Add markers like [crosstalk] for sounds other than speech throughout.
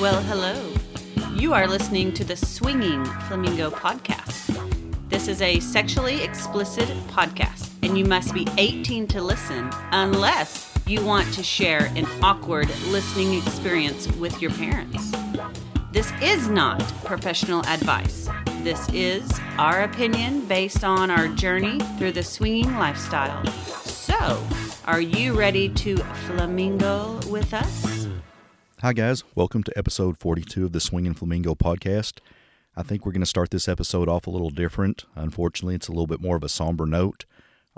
Well, hello. You are listening to the Swinging Flamingo podcast. This is a sexually explicit podcast, and you must be 18 to listen unless you want to share an awkward listening experience with your parents. This is not professional advice. This is our opinion based on our journey through the swinging lifestyle. So, are you ready to flamingle with us? Hi, guys. Welcome to episode 42 of the Swinging Flamingo podcast. I think we're going to start this episode off a little different. Unfortunately, it's a little bit more of a somber note.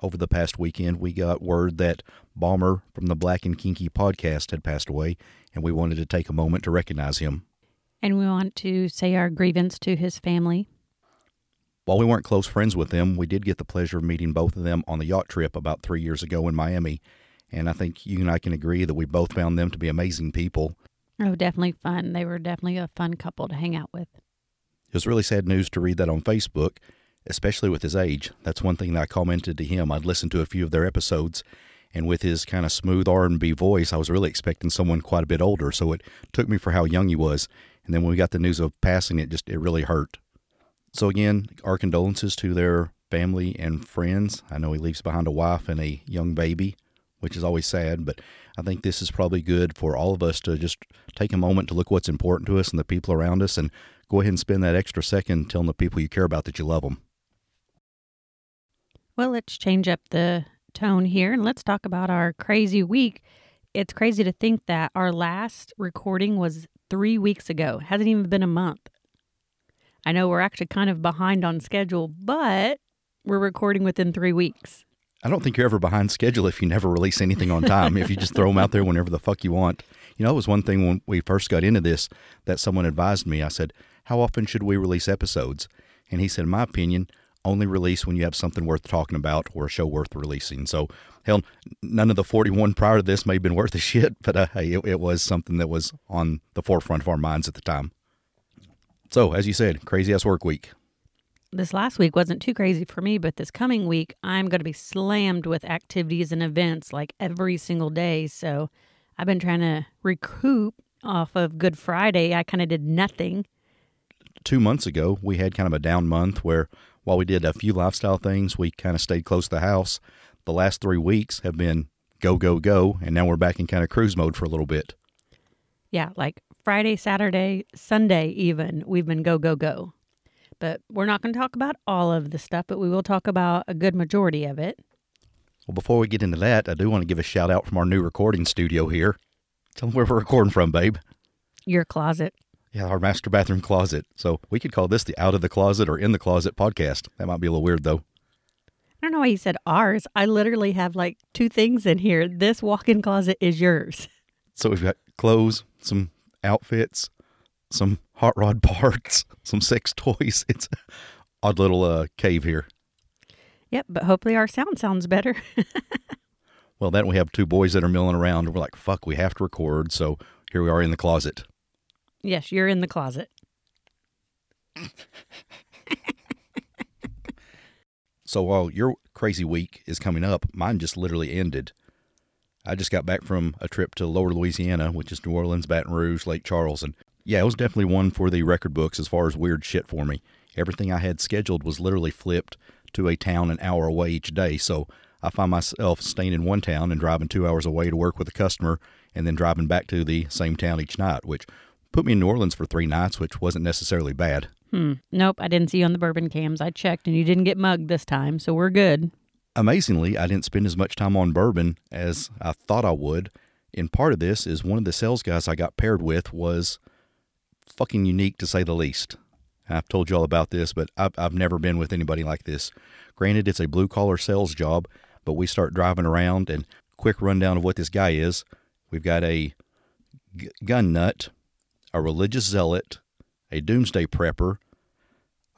Over the past weekend, we got word that Balmer from the Black and Kinky podcast had passed away, and we wanted to take a moment to recognize him. And we want to say our grievance to his family. While we weren't close friends with them, we did get the pleasure of meeting both of them on the yacht trip about three years ago in Miami. And I think you and I can agree that we both found them to be amazing people. Oh, definitely fun. They were definitely a fun couple to hang out with. It was really sad news to read that on Facebook, especially with his age. That's one thing that I commented to him. I'd listened to a few of their episodes, and with his kind of smooth R&B voice, I was really expecting someone quite a bit older. So it took me for how young he was. And then when we got the news of passing, it just it really hurt. So again, our condolences to their family and friends. I know he leaves behind a wife and a young baby, which is always sad, but I think this is probably good for all of us to just take a moment to look what's important to us and the people around us and go ahead and spend that extra second telling the people you care about that you love them. Well, let's change up the tone here and let's talk about our crazy week. It's crazy to think that our last recording was three weeks ago. It hasn't even been a month. I know we're actually kind of behind on schedule, but we're recording within three weeks. I don't think you're ever behind schedule if you never release anything on time. if you just throw them out there whenever the fuck you want. You know, it was one thing when we first got into this that someone advised me. I said, How often should we release episodes? And he said, In my opinion, only release when you have something worth talking about or a show worth releasing. So, hell, none of the 41 prior to this may have been worth a shit, [laughs] but uh, it, it was something that was on the forefront of our minds at the time. So, as you said, crazy ass work week. This last week wasn't too crazy for me, but this coming week, I'm going to be slammed with activities and events like every single day. So, I've been trying to recoup off of Good Friday. I kind of did nothing. Two months ago, we had kind of a down month where while we did a few lifestyle things, we kind of stayed close to the house. The last three weeks have been go, go, go. And now we're back in kind of cruise mode for a little bit. Yeah, like Friday, Saturday, Sunday, even, we've been go, go, go. But we're not going to talk about all of the stuff, but we will talk about a good majority of it. Well, before we get into that, I do want to give a shout out from our new recording studio here. Tell them where we're recording from, babe. Your closet. Yeah, our master bathroom closet. So we could call this the Out of the Closet or In the Closet podcast. That might be a little weird, though. I don't know why you said ours. I literally have like two things in here. This walk in closet is yours. So we've got clothes, some outfits, some hot rod parts, [laughs] some sex toys. It's an odd little uh, cave here. Yep, but hopefully our sound sounds better. [laughs] Well, then we have two boys that are milling around, and we're like, fuck, we have to record. So here we are in the closet. yes, you're in the closet. [laughs] So while your crazy week is coming up, mine just literally ended. I just got back from a trip to Lower Louisiana, which is New Orleans, Baton Rouge, Lake Charles, and yeah, it was definitely one for the record books as far as weird shit for me. Everything I had scheduled was literally flipped to a town an hour away each day, so I find myself staying in one town and driving two hours away to work with a customer, and then driving back to the same town each night, which put me in New Orleans for three nights, which wasn't necessarily bad. Hmm. Nope, I didn't see you on the bourbon cams. I checked and you didn't get mugged this time, so we're good. Amazingly, I didn't spend as much time on bourbon as I thought I would. And part of this is one of the sales guys I got paired with was fucking unique to say the least. I've told you all about this, but I've, I've never been with anybody like this. Granted, it's a blue collar sales job, but we start driving around and quick rundown of what this guy is. We've got a g- gun nut, a religious zealot, a doomsday prepper,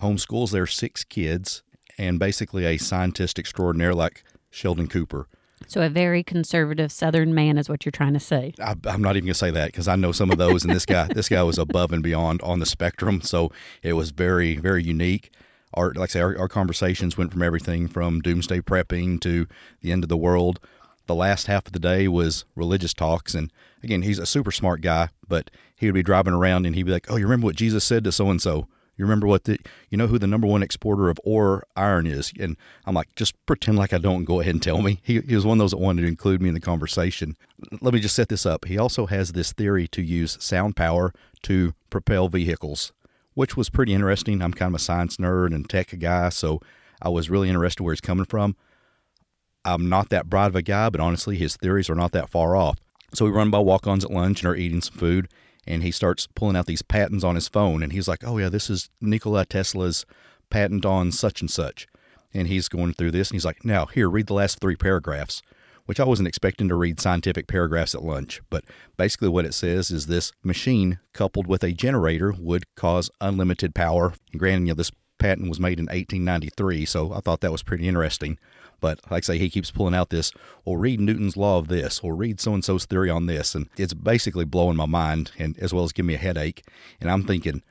homeschools their six kids, and basically a scientist extraordinaire like Sheldon Cooper. So a very conservative Southern man is what you're trying to say. I, I'm not even gonna say that because I know some of those, and this guy, [laughs] this guy was above and beyond on the spectrum. So it was very, very unique. Our, like I say, our, our conversations went from everything from doomsday prepping to the end of the world. the last half of the day was religious talks. And again, he's a super smart guy, but he would be driving around and he'd be like, Oh, you remember what Jesus said to so and so? You remember what the, you know who the number one exporter of ore iron is? And I'm like, just pretend like I don't go ahead and tell me. He, he was one of those that wanted to include me in the conversation. Let me just set this up. He also has this theory to use sound power to propel vehicles, which was pretty interesting. I'm kind of a science nerd and tech guy, so I was really interested where he's coming from. I'm not that bright of a guy, but honestly, his theories are not that far off. So we run by Walk-On's at lunch and are eating some food, and he starts pulling out these patents on his phone. And he's like, Oh, yeah, this is Nikola Tesla's patent on such and such. And he's going through this, and he's like, Now, here, read the last three paragraphs, which I wasn't expecting to read scientific paragraphs at lunch. But basically, what it says is this machine coupled with a generator would cause unlimited power. And granted, you know, this patent was made in 1893, so I thought that was pretty interesting. But like I say, he keeps pulling out this, or read Newton's law of this, or read so and so's theory on this. And it's basically blowing my mind, and as well as giving me a headache. And I'm thinking,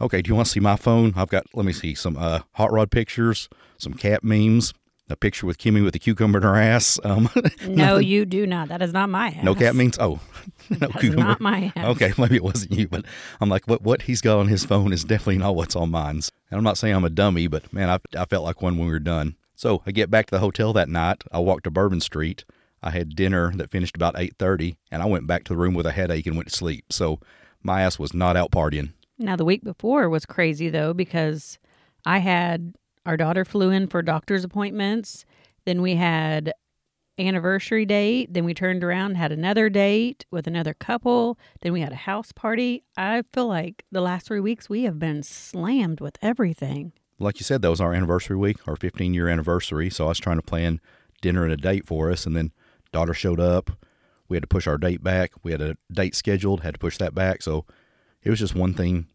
okay, do you want to see my phone? I've got, let me see, some uh, hot rod pictures, some cat memes, a picture with Kimmy with a cucumber in her ass. Um, [laughs] no, you do not. That is not my ass. no cat memes. Oh, [laughs] no That's not my ass. Okay, [laughs] maybe it wasn't you, but I'm like, what what he's got on his phone is definitely not what's on mine. And I'm not saying I'm a dummy, but man, I, I felt like one when we were done. So I get back to the hotel that night. I walked to Bourbon Street. I had dinner that finished about 8:30, and I went back to the room with a headache and went to sleep. So my ass was not out partying. Now, the week before was crazy though, because I had our daughter flew in for doctor's appointments. Then we had anniversary date. Then we turned around, had another date with another couple. Then we had a house party. I feel like the last three weeks we have been slammed with everything. Like you said, that was our anniversary week, our 15 year anniversary. So I was trying to plan dinner and a date for us, and then daughter showed up. We had to push our date back. We had a date scheduled, had to push that back. So it was just one thing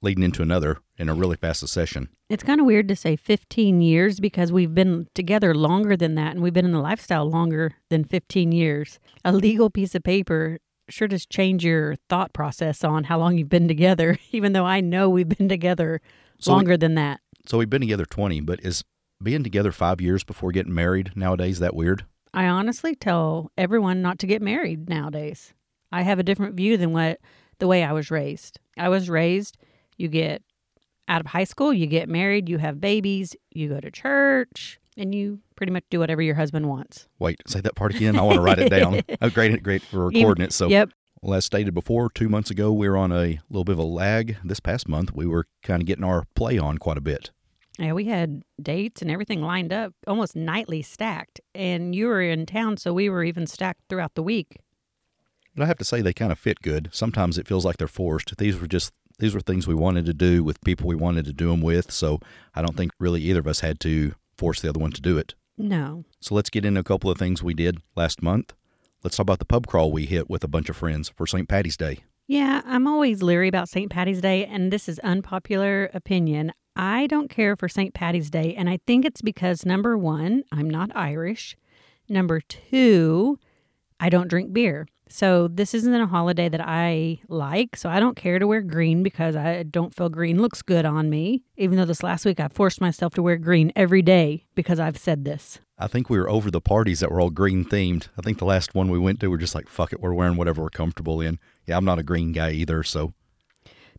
leading into another in a really fast succession. It's kind of weird to say 15 years because we've been together longer than that and we've been in the lifestyle longer than 15 years. A legal piece of paper sure does change your thought process on how long you've been together, [laughs] even though I know we've been together So we- longer than that. So we've been together 20, but is being together five years before getting married nowadays that weird? I honestly tell everyone not to get married nowadays. I have a different view than what the way I was raised. I was raised you get out of high school, you get married, you have babies, you go to church, and you pretty much do whatever your husband wants. Wait, say that part again. I want to write it down. [laughs] Oh, great, great for recording it. So, Yep. well, as stated before, two months ago we were on a little bit of a lag. This past month we were kind of getting our play on quite a bit. Yeah, we had dates and everything lined up, almost nightly stacked. And you were in town, so we were even stacked throughout the week. But I have to say they kind of fit good. Sometimes it feels like they're forced. These were just these were things we wanted to do with people we wanted to do them with. So I don't think really either of us had to force the other one to do it. No. So let's get into a couple of things we did last month. Let's talk about the pub crawl we hit with a bunch of friends for St. Patty's Day. Yeah, I'm always leery about St. Patty's Day, and this is unpopular opinion. I don't care for St. Patty's Day, and I think it's because number one, I'm not Irish. Number two, I don't drink beer. So this isn't a holiday that I like. So I don't care to wear green because I don't feel green looks good on me. Even though this last week I forced myself to wear green every day because I've said this. I think we were over the parties that were all green themed. I think the last one we went to, we're just like, fuck it, we're wearing whatever we're comfortable in. Yeah, I'm not a green guy either, so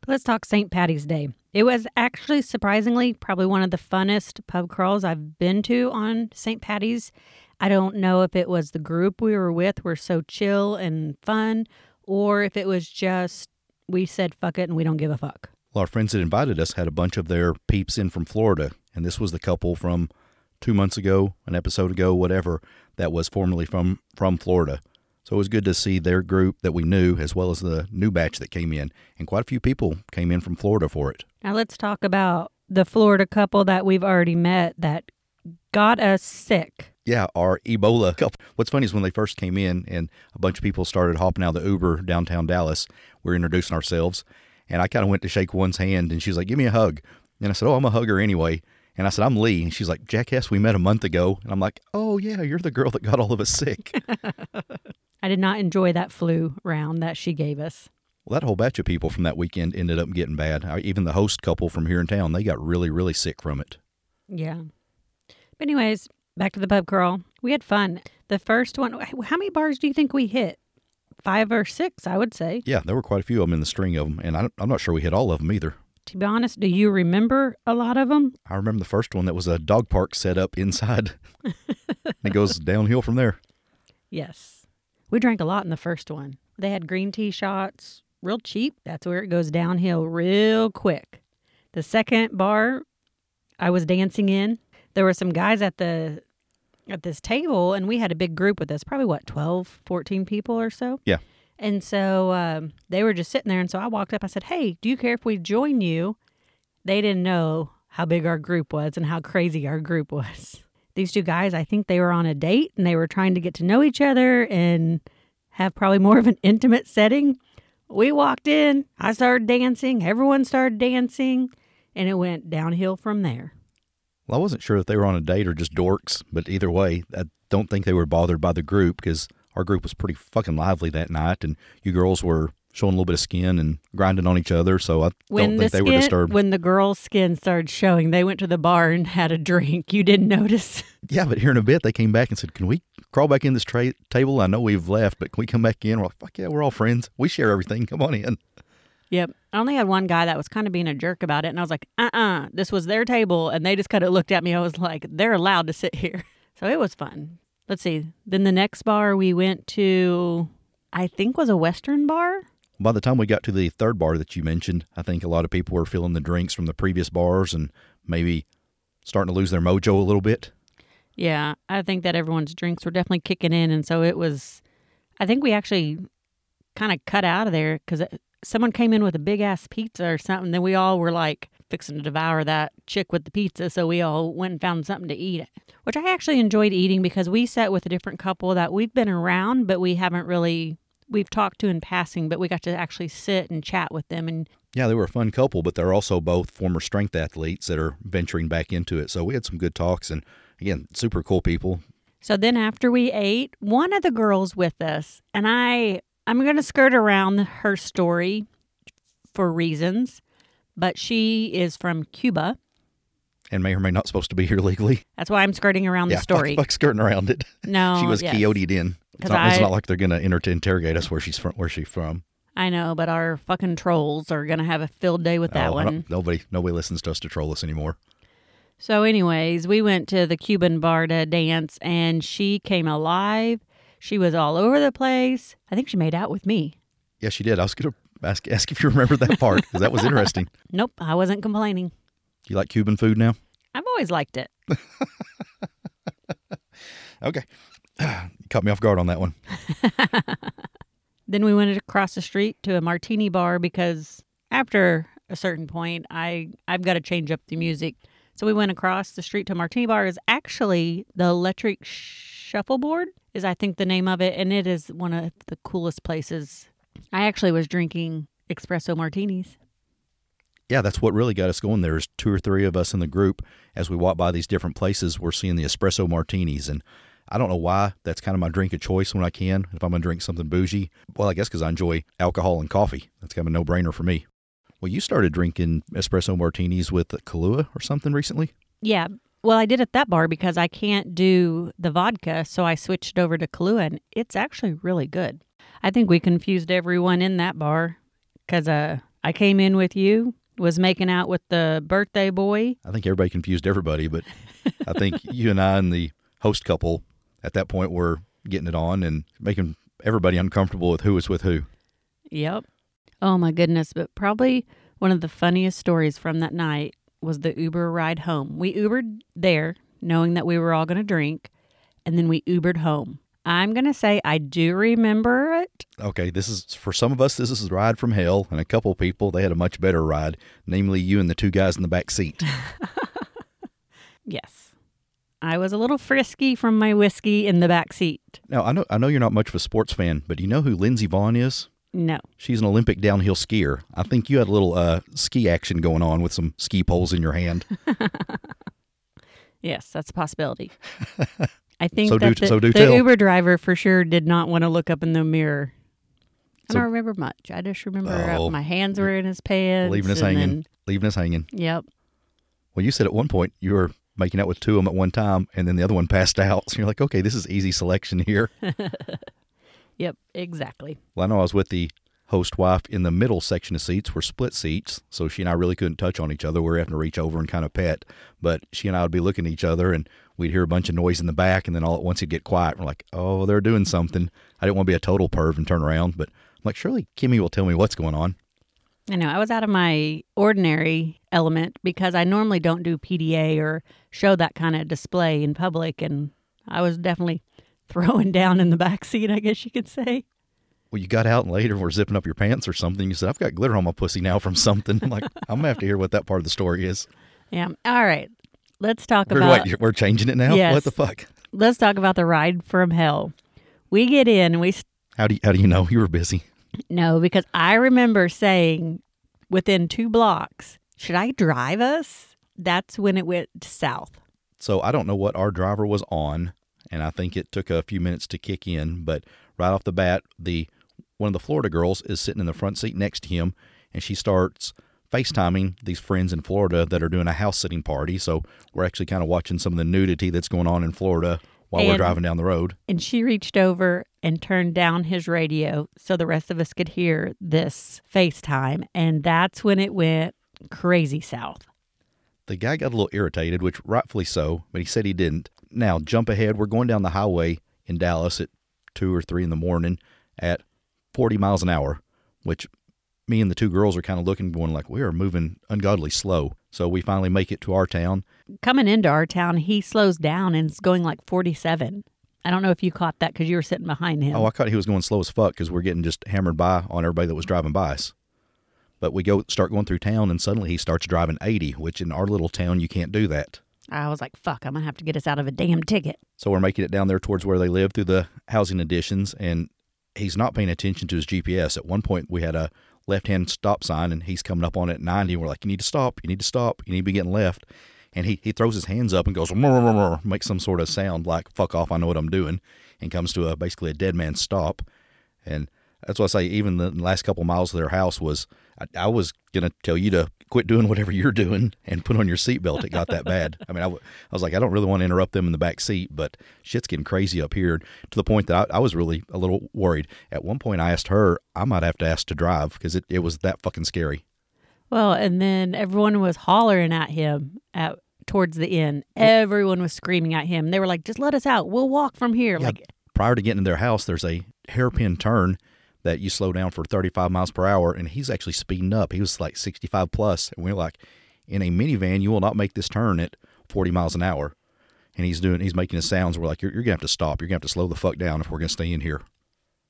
let's talk St. Patty's Day. It was actually surprisingly probably one of the funnest pub crawls I've been to on St. Patty's. I don't know if it was the group we were with were so chill and fun, or if it was just we said fuck it and we don't give a fuck. Well, our friends that invited us had a bunch of their peeps in from Florida, and this was the couple from two months ago, an episode ago, whatever, that was formerly from from Florida. So it was good to see their group that we knew, as well as the new batch that came in, and quite a few people came in from Florida for it. Now let's talk about the Florida couple that we've already met that got us sick. Yeah, our Ebola [laughs] couple. What's funny is when they first came in and a bunch of people started hopping out of the Uber downtown Dallas, we are introducing ourselves. And I kind of went to shake one's hand and she's like, give me a hug. And I said, oh, I'm a hugger anyway. And I said, I'm Lee. And she's like, Jackass, we met a month ago. And I'm like, oh, yeah, you're the girl that got all of us sick. [laughs] I did not enjoy that flu round that she gave us. well, that whole batch of people from that weekend ended up getting bad. I- Even the host couple from here in town, they got really, really sick from it. Yeah. But anyways, Back to the pub crawl. We had fun. The first one, how many bars do you think we hit? Five or six, I would say. Yeah, there were quite a few of them in the string of them, and I, I'm not sure we hit all of them either. To be honest, do you remember a lot of them? I remember the first one that was a dog park set up inside. [laughs] it goes downhill from there. Yes. We drank a lot in the first one. They had green tea shots, real cheap. That's where it goes downhill real quick. The second bar I was dancing in, there were some guys at the at this table and we had a big group with us, probably what, 12, 14 people or so. Yeah. And so um, they were just sitting there. And so I walked up. I said, Hey, do you care if we join you? They didn't know how big our group was and how crazy our group was. [laughs] These two guys, I think they were on a date and they were trying to get to know each other and have probably more of an intimate setting. We walked in, I started dancing, everyone started dancing, and it went downhill from there. Well, I wasn't sure if they were on a date or just dorks, but either way, I don't think they were bothered by the group because our group was pretty fucking lively that night, and you girls were showing a little bit of skin and grinding on each other. So I When don't the think they skin, were disturbed. when the girls' skin started showing, they went to the bar and had a drink. You didn't notice. [laughs] yeah, but here in a bit, they came back and said, "Can we crawl back in this tra- table? I know we've left, but can we come back in?" We're like, "Fuck yeah, we're all friends. We share everything. Come on in." Yep. I only had one guy that was kind of being a jerk about it. And I was like, uh uh this was their table. And they just kind of looked at me. I was like, they're allowed to sit here. [laughs] So it was fun. Let's see. Then the next bar we went to, I think was a Western bar. By the time we got to the third bar that you mentioned, I think a lot of people were filling the drinks from the previous bars and maybe starting to lose their mojo a little bit. Yeah. I think that everyone's drinks were definitely kicking in. And so it was, I think we actually kind of cut out of there because uh, someone came in with a big ass pizza or something. Then we all were like fixing to devour that chick with the pizza. So we all went and found something to eat, which I actually enjoyed eating because we sat with a different couple that we've been around, but we haven't really, we've talked to in passing, but we got to actually sit and chat with them. And Yeah, they were a fun couple, but they're also both former strength athletes that are venturing back into it. So we had some good talks and again, super cool people. so then after we ate, one of the girls with us, and I, I'm going to skirt around her story for reasons, but she is from Cuba. And may or may not supposed to be here legally. That's why I'm skirting around yeah, the story. Fuck, [laughs] fuck skirting around it. No, [laughs] she was yes. Quixoted in. It's not, it's not like they're gonna enter to interrogate us where she's from. Where she's from. I know, but our fucking trolls are gonna have a field day with that Oh, I one. Nobody, nobody listens to us to troll us anymore. So, anyways, we went to the Cuban bar to dance, and she came alive. She was all over the place. I think she made out with me. Yeah, she did. I was gonna ask ask if you remember that part because that was interesting. [laughs] Nope, I wasn't complaining. You like Cuban food now? I've always liked it. [laughs] Okay, you [sighs] caught me off guard on that one. [laughs] Then we went across the street to a martini bar because after a certain point, I I've got to change up the music. So we went across the street to a martini bar. Is actually the Electric Shuffleboard is I think the name of it, and it is one of the coolest places. I actually was drinking espresso martinis. Yeah, that's what really got us going. There's two or three of us in the group. As we walk by these different places, we're seeing the espresso martinis, and I don't know why. That's kind of my drink of choice when I can. If I'm gonna drink something bougie, well, I guess because I enjoy alcohol and coffee. That's kind of a no-brainer for me. Well, you started drinking espresso martinis with Kahlua or something recently. Yeah. Well, I did at that bar because I can't do the vodka, so I switched over to Kahlua, and it's actually really good. I think we confused everyone in that bar because uh, I came in with you, was making out with the birthday boy. I think everybody confused everybody, but I think [laughs] you and I and the host couple at that point were getting it on and making everybody uncomfortable with who was with who. Yep. Oh my goodness! But probably one of the funniest stories from that night was the Uber ride home. We Ubered there, knowing that we were all going to drink, and then we Ubered home. I'm going to say I do remember it. Okay, this is for some of us. This is a ride from hell, and a couple of people they had a much better ride, namely you and the two guys in the back seat. [laughs] Yes. I was a little frisky from my whiskey in the back seat. now I know I know you're not much of a sports fan, but do you know who Lindsey Vonn is? No. She's an Olympic downhill skier. I think you had a little uh, ski action going on with some ski poles in your hand. [laughs] Yes, that's a possibility. [laughs] I think So that do- the, so do the. Uber driver for sure did not want to look up in the mirror. I So- don't remember much. I just remember Oh. my hands were in his pants. leaving us hanging. then- Leaving us hanging. yep. Well, you said at one point you were making out with two of them at one time, and then the other one passed out. So you're like, okay, this is easy selection here. [laughs] Yep, exactly. Well, I know I was with the host wife in the middle section of seats were split seats, so she and I really couldn't touch on each other. We were having to reach over and kind of pet, but she and I would be looking at each other, and we'd hear a bunch of noise in the back, and then all at once it'd get quiet. We're like, oh, they're doing something. I didn't want to be a total perv and turn around, but I'm like, surely Kimmy will tell me what's going on. I know I was out of my ordinary element because I normally don't do PDA or show that kind of display in public, and I was definitely [laughs] throwing down in the back seat. I guess you could say. Well, you got out later and later were zipping up your pants or something. You said, I've got glitter on my pussy now from something. I'm like, I'm gonna have to hear what that part of the story is. Yeah. All right. Let's talk We're, about. wait, we're changing it now. Yes. What the fuck? Let's talk about the ride from hell. We get in and we How do you, how do you know you were busy? no because I remember saying within two blocks, should I drive us? That's when it went south. So I don't know what our driver was on, and I think it took a few minutes to kick in. But right off the bat, the one of the Florida girls is sitting in the front seat next to him, and she starts FaceTiming these friends in Florida that are doing a house sitting party. So we're actually kind of watching some of the nudity that's going on in Florida while we're driving down the road. And she reached over and turned down his radio so the rest of us could hear this FaceTime. And that's when it went crazy south. The guy got a little irritated, which rightfully so, but he said he didn't. Now, jump ahead. We're going down the highway in Dallas at two or three in the morning at 40 miles an hour, which me and the two girls are kind of looking, going like, we are moving ungodly slow. So we finally make it to our town. Coming into our town, he slows down and is going like 47. I don't know if you caught that because you were sitting behind him. Oh, I thought he was going slow as fuck because we're getting just hammered by on everybody that was driving by us. But we go start going through town, and suddenly he starts driving 80, which in our little town you can't do that. I was like, fuck, I'm going to have to get us out of a damn ticket. So we're making it down there towards where they live through the housing additions, and he's not paying attention to his GPS. At one point, we had a left hand stop sign, and he's coming up on it at 90. And we're like, You need to stop. You need to stop. You need to be getting left. And he, he throws his hands up and goes, makes some sort of sound like, Fuck off. I know what I'm doing. And comes to a basically a dead man stop. And that's why I say, even the last couple miles of their house was, I, I was going to tell you to quit doing whatever you're doing and put on your seatbelt. It got that bad. I mean, I, w- I was like, I don't really want to interrupt them in the back seat, but shit's getting crazy up here to the point that I, I was really a little worried. At one point, I asked her, I might have to ask to drive because it, it was that fucking scary. Well, and then everyone was hollering at him at towards the end. Everyone was screaming at him. They were like, "Just let us out. We'll walk from here." Yeah. Like, Prior to getting to their house, there's a hairpin turn that you slow down for 35 miles per hour, and he's actually speeding up. He was like 65 plus, and we're like, in a minivan, you will not make this turn at 40 miles an hour. And he's doing, he's making his sounds. We're like, you're, you're gonna have to stop. You're gonna have to slow the fuck down if we're gonna stay in here.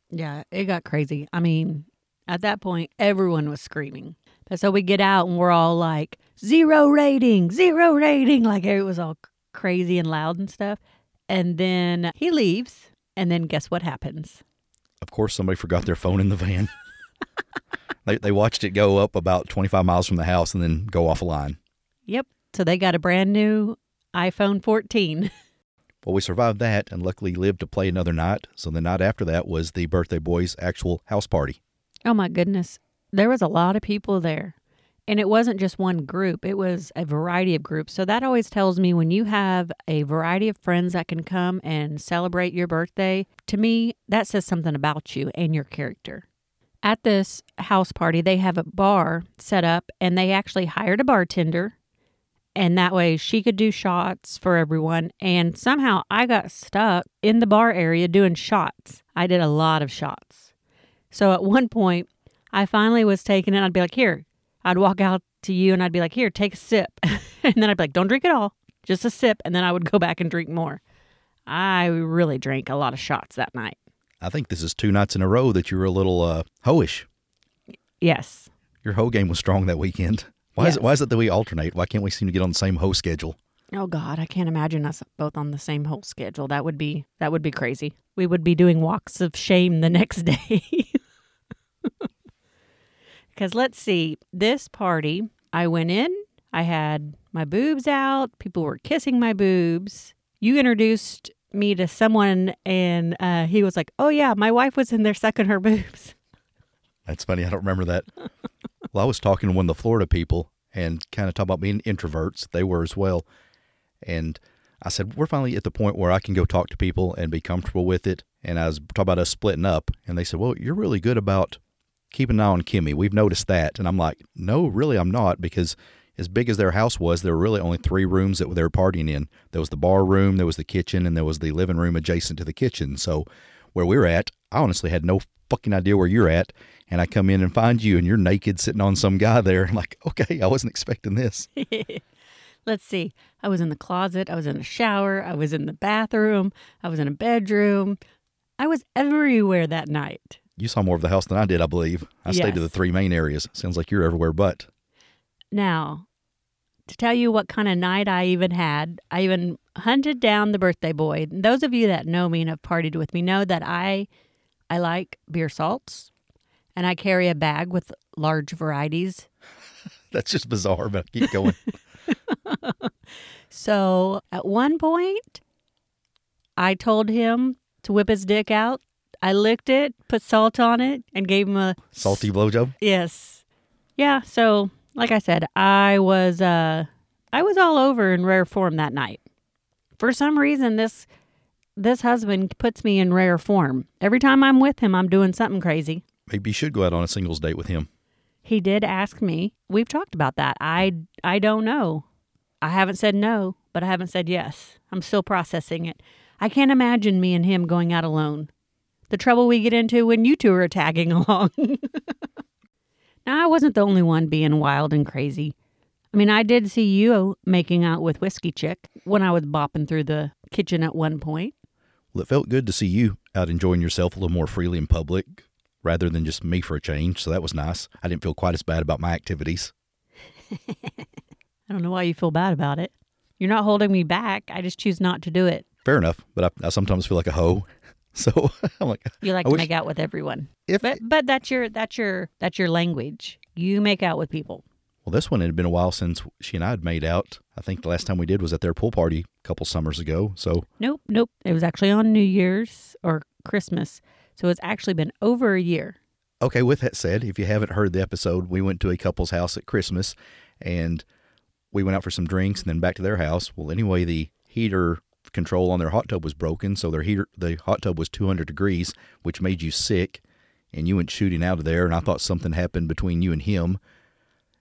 yeah, it got crazy. I mean, at that point, everyone was screaming. But so we get out and we're all like, zero rating, zero rating. Like it was all crazy and loud and stuff. And then he leaves. And then guess what happens? Of course, somebody forgot their phone in the van. [laughs] they, they watched it go up about 25 miles from the house and then go offline. Yep. So they got a brand new iPhone 14. [laughs] Well, we survived that and luckily lived to play another night. So the night after that was the birthday boy's actual house party. Oh my goodness. There was a lot of people there. And it wasn't just one group, it was a variety of groups. So that always tells me when you have a variety of friends that can come and celebrate your birthday, to me, that says something about you and your character. At this house party, they have a bar set up and they actually hired a bartender. And that way she could do shots for everyone. And somehow I got stuck in the bar area doing shots. I did a lot of shots. So at one point, I finally was taking it. I'd be like, here. I'd walk out to you and I'd be like, here, take a sip. [laughs] and then I'd be like, don't drink it all, just a sip. And then I would go back and drink more. I really drank a lot of shots that night. I think this is two nights in a row that you were a little uh, hoish. Yes. Your hoe game was strong that weekend. Why is it? Why is it that we alternate? Why can't we seem to get on the same hoe schedule? Oh God, I can't imagine us both on the same whole schedule. That would be that would be crazy. We would be doing walks of shame the next [laughs] day. Because let's see, this party, I went in, I had my boobs out, people were kissing my boobs. You introduced me to someone, and uh, he was like, "Oh yeah, my wife was in there sucking her [laughs] boobs." That's funny. I don't remember that. [laughs] well, I was talking to one of the Florida people and kind of talking about being introverts. They were as well. And I said, We're finally at the point where I can go talk to people and be comfortable with it. And I was talking about us splitting up. And they said, Well, you're really good about keeping an eye on Kimmy. We've noticed that. And I'm like, No, really, I'm not because as big as their house was, there were really only three rooms that they were partying in. There was the bar room, there was the kitchen, and there was the living room adjacent to the kitchen. So where we were at, I honestly had no fucking idea where you're at. And I come in and find you, and you're naked sitting on some guy there. I'm [laughs] like, okay, I wasn't expecting this. [laughs] Let's see. I was in the closet. I was in the shower. I was in the bathroom. I was in a bedroom. I was everywhere that night. You saw more of the house than I did, I believe. I stayed to the three main areas. Sounds like you're everywhere but. Now, to tell you what kind of night I even had, I even hunted down the birthday boy. And Those of you that know me and have partied with me know that I I like beer salts and I carry a bag with large varieties. [laughs] That's just bizarre, but keep going. [laughs] So, at one point, I told him to whip his dick out. I licked it, put salt on it, and gave him a Salty blowjob? Yes. Yeah, so like I said, I was uh I was all over in rare form that night. For some reason this this husband puts me in rare form. Every time I'm with him, I'm doing something crazy. Maybe you should go out on a singles date with him. He did ask me. We've talked about that. I I don't know. I haven't said no, but I haven't said yes. I'm still processing it. I can't imagine me and him going out alone. The trouble we get into when you two are tagging [laughs] along. now, I wasn't the only one being wild and crazy. I mean, I did see you making out with Whiskey Chick when I was bopping through the kitchen at one point. Well, it felt good to see you out enjoying yourself a little more freely in public rather than just me for a change. So that was nice. I didn't feel quite as bad about my activities. [laughs] I don't know why you feel bad about it. You're not holding me back. I just choose not to do it. Fair enough, but I, I sometimes feel like a hoe. [laughs] So [laughs] I'm like, You like I to wish- make out with everyone. if But but that's your that's your that's your language. You make out with people. well, this one it had been a while since she and I had made out. I think the last time we did was at their pool party a couple summers ago. So Nope, nope. It was actually on New Year's or Christmas. So it's actually been over a year. Okay, with that said, if you haven't heard the episode, we went to a couple's house at Christmas and we went out for some drinks and then back to their house. Well, anyway, the heater control on their hot tub was broken, so their heater the hot tub was 200 degrees, which made you sick, and you went shooting out of there and I thought something happened between you and him.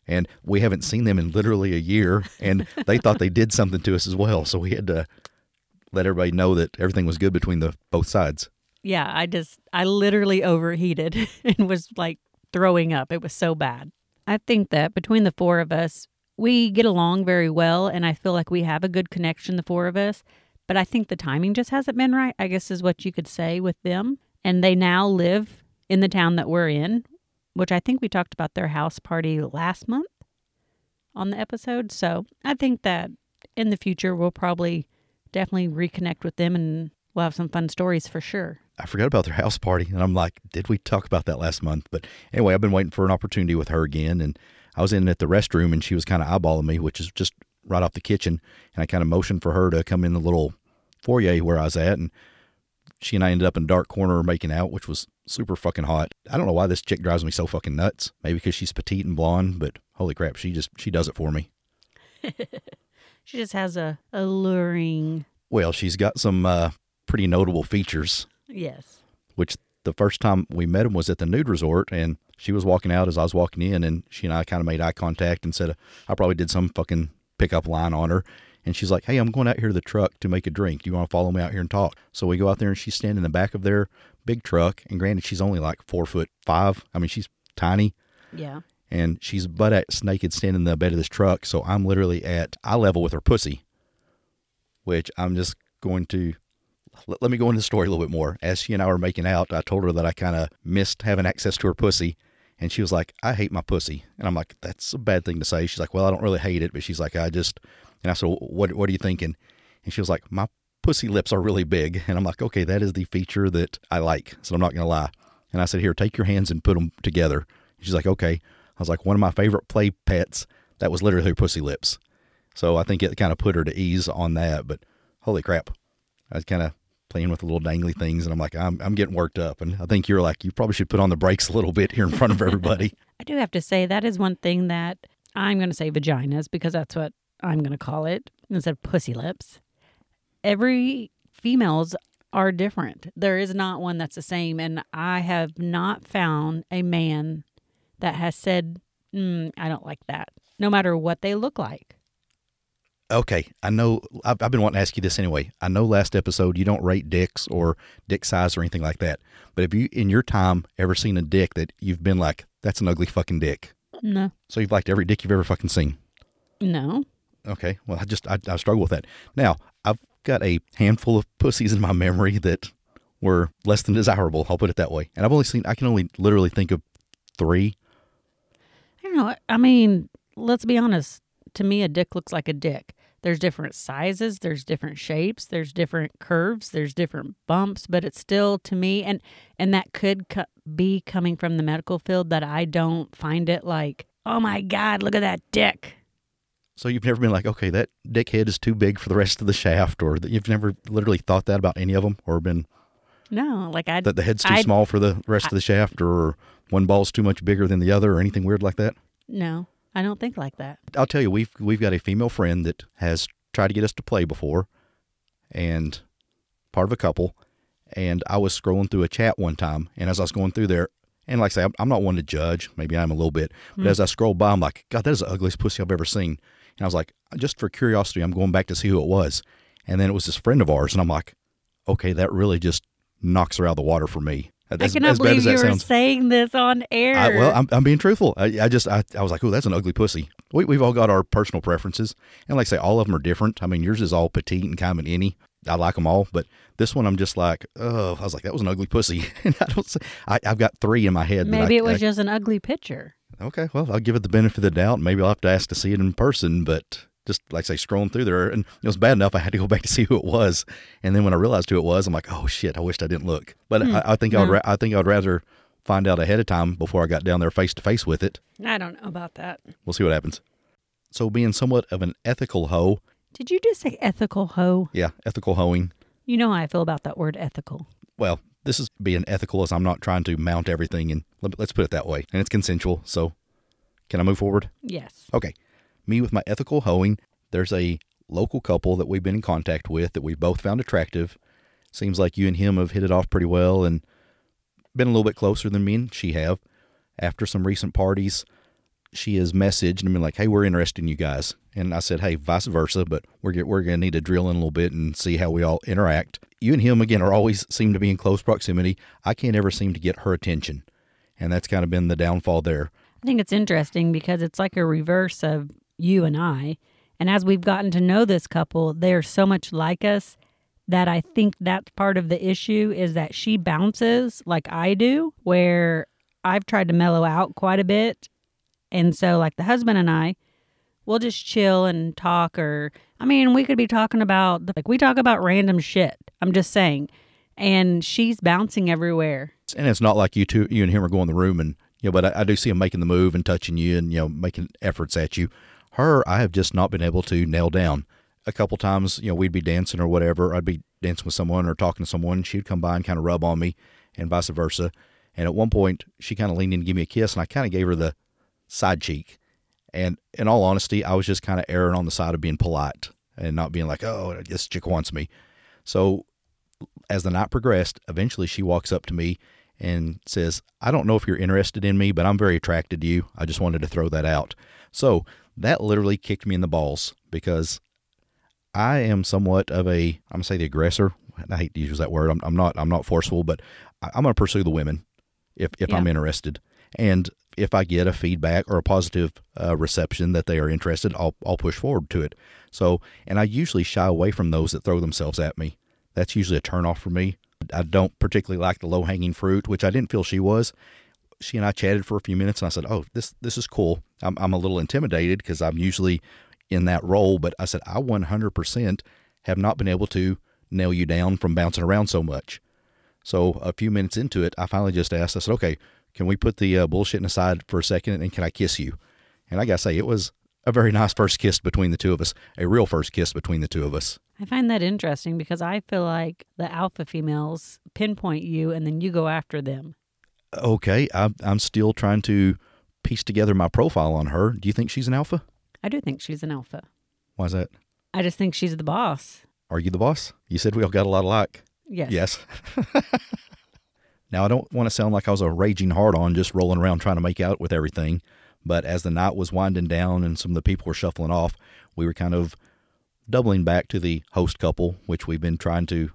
And we haven't seen them in literally a year, and they thought they did something to us as well. So we had to let everybody know that everything was good between the both sides. Yeah, I just I literally overheated [laughs] and was like throwing up. It was so bad. I think that between the four of us, we get along very well and I feel like we have a good connection the four of us, but I think the timing just hasn't been right. I guess is what you could say with them. And they now live in the town that we're in, which I think we talked about their house party last month on the episode. So, I think that in the future we'll probably definitely reconnect with them and we'll have some fun stories for sure. I forgot about their house party, and I'm like, did we talk about that last month? But anyway, I've been waiting for an opportunity with her again, and I was in at the restroom, and she was kind of eyeballing me, which is just right off the kitchen, and I kind of motioned for her to come in the little foyer where I was at, and she and I ended up in a dark corner making out, which was super fucking hot. I don't know why this chick drives me so fucking nuts. Maybe because she's petite and blonde, but holy crap, she just she does it for me. [laughs] She just has a alluring. Well, she's got some uh, pretty notable features. Yes. which the first time we met him was at the nude resort and she was walking out as I was walking in and she and I kind of made eye contact and said I probably did some fucking pickup line on her and she's like, "Hey, I'm going out here to the truck to make a drink. Do you want to follow me out here and talk?" So we go out there and she's standing in the back of their big truck and granted she's only like 4 foot 5. I mean, she's tiny Yeah. and she's butt ass naked standing in the bed of this truck. So I'm literally at eye level with her pussy, which I'm just going to let, let me go into the story a little bit more. As she and I were making out, I told her that I kind of missed having access to her pussy. And she was like, I hate my pussy. And I'm like, that's a bad thing to say. She's like, well, I don't really hate it. But she's like, I just, and I said, what, what are you thinking? And she was like, my pussy lips are really big. [laughs] And I'm like, okay, that is the feature that I like. So I'm not going to lie. And I said, here, take your hands and put them together. And she's like, okay. I was like, one of my favorite play pets, that was literally her pussy lips. So I think it kind of put her to ease on that. But holy crap. I was kind of playing with the little dangly things. And I'm like, I'm, I'm getting worked up. And I think you're like, you probably should put on the brakes a little bit here in front of everybody. [laughs] I do have to say that is one thing that I'm going to say vaginas because that's what I'm going to call it. instead of pussy lips. Every females are different. There is not one that's the same, and I have not found a man that has said, mm, "I don't like that," no matter what they look like. Okay, I know. I've, I've been wanting to ask you this anyway. I know last episode you don't rate dicks or dick size or anything like that. But have you, in your time, ever seen a dick that you've been like, "That's an ugly fucking dick"? No, So you've liked every dick you've ever fucking seen. no. Okay, well, I just I, I struggle with that. Now I've got a handful of pussies in my memory that were less than desirable. I'll put it that way. And I've only seen. I can only literally think of three. I don't know. I mean, let's be honest. To me, a dick looks like a dick. There's different sizes, there's different shapes, there's different curves, there's different bumps, but it's still to me, and and that could co- be coming from the medical field that I don't find it like, oh my god, look at that dick. So you've never been like, okay, that dick head is too big for the rest of the shaft, or that you've never literally thought that about any of them, or been No, like I that the head's too I- small for the rest of the shaft, or one ball's too much bigger than the other, or anything weird like that. no, I don't think like that. I'll tell you, we've we've got a female friend that has tried to get us to play before, and part of a couple. And I was scrolling through a chat one time, and as I was going through there, and like I say, I'm, not one to judge. Maybe I'm a little bit, but hmm. as I scrolled by, I'm like, God, that is the ugliest pussy I've ever seen. And I was like, just for curiosity, I'm going back to see who it was. And then it was this friend of ours, and I'm like, okay, that really just knocks her out of the water for me. I As, cannot as believe you were saying this on air. I, well, I'm, I'm being truthful. I, I just, I, I was like, oh, that's an ugly pussy. We, we've all got our personal preferences. And like I say, all of them are different. I mean, yours is all petite and kind of an. I like them all. But this one, I'm just like, oh, I was like, that was an ugly pussy. [laughs] and I don't say, I, I've got three in my head. Maybe I- it was I- just an ugly picture. okay, well, I'll give it the benefit of the doubt. Maybe I'll have to ask to see it in person. But just like I say, scrolling through there, and it was bad enough I had to go [laughs] back to see who it was. And then when I realized who it was, I'm like, oh shit, I wished I didn't look. But hmm. I, I think I would, hmm. ra- I think I'd rather find out ahead of time before I got down there face to face with it. I don't know about that. We'll see what happens. So, being somewhat of an ethical hoe, Did you just say ethical hoe? yeah, ethical hoeing. You know how I feel about that word ethical. Well, this is being ethical as I'm not trying to mount everything, and let's put it that way. And it's consensual. So, can I move forward? Yes. Okay. Me with my ethical hoeing, there's a local couple that we've been in contact with that we both found attractive. Seems like you and him have hit it off pretty well and been a little bit closer than me and she have. After some recent parties, she has messaged and been like, "Hey, we're interested in you guys." And I said, "Hey, vice versa, but we're we're to need to drill in a little bit and see how we all interact." You and him again are always seem to be in close proximity. I can't ever seem to get her attention, and that's kind of been the downfall there. I think it's interesting because it's like a reverse of you and I. And as we've gotten to know this couple, they're so much like us that I think that's part of the issue is that she bounces like I do, where I've tried to mellow out quite a bit. And so, like the husband and I, we'll just chill and talk, or I mean, we could be talking about, like, we talk about random shit. I'm just saying. And she's bouncing everywhere. and it's not like you two, you and him are going in the room and you know, but I, I do see him making the move and touching you and you know making efforts at you. Her, I have just not been able to nail down. A couple times, you know, we'd be dancing or whatever. I'd be dancing with someone or talking to someone. She'd come by and kind of rub on me, and vice versa. And at one point, she kind of leaned in to give me a kiss, and I kind of gave her the side cheek. And in all honesty, I was just kind of erring on the side of being polite and not being like, "Oh, this chick wants me." So as the night progressed, eventually she walks up to me and says, I don't know if you're interested in me, but I'm very attracted to you. I just wanted to throw that out. So that literally kicked me in the balls because I am somewhat of a, I'm gonna say the aggressor. I hate to use that word. I'm, I'm not, I'm not forceful, but I, I'm gonna pursue the women if, if I'm interested. And if I get a feedback or a positive uh, reception that they are interested, I'll, I'll push forward to it. So, and I usually shy away from those that throw themselves at me. That's usually a turnoff for me. I don't particularly like the low hanging fruit, which I didn't feel she was. She and I chatted for a few minutes, and I said, "Oh, this this is cool." I'm I'm a little intimidated because I'm usually in that role, but I said I 100% have not been able to nail you down from bouncing around so much. So a few minutes into it, I finally just asked. I said, "Okay, can we put the uh, bullshitting aside for a second, and can I kiss you?" And I gotta say, it was a very nice first kiss between the two of us, a real first kiss between the two of us. I find that interesting because I feel like the alpha females pinpoint you and then you go after them. Okay, I'm I'm still trying to piece together my profile on her. Do you think she's an alpha? I do think she's an alpha. Why is that? I just think she's the boss. Are you the boss? You said we all got a lot alike. Yes. Yes. [laughs] now, I don't want to sound like I was a raging hard on just rolling around trying to make out with everything, but as the night was winding down and some of the people were shuffling off, we were kind of doubling back to the host couple, which we've been trying to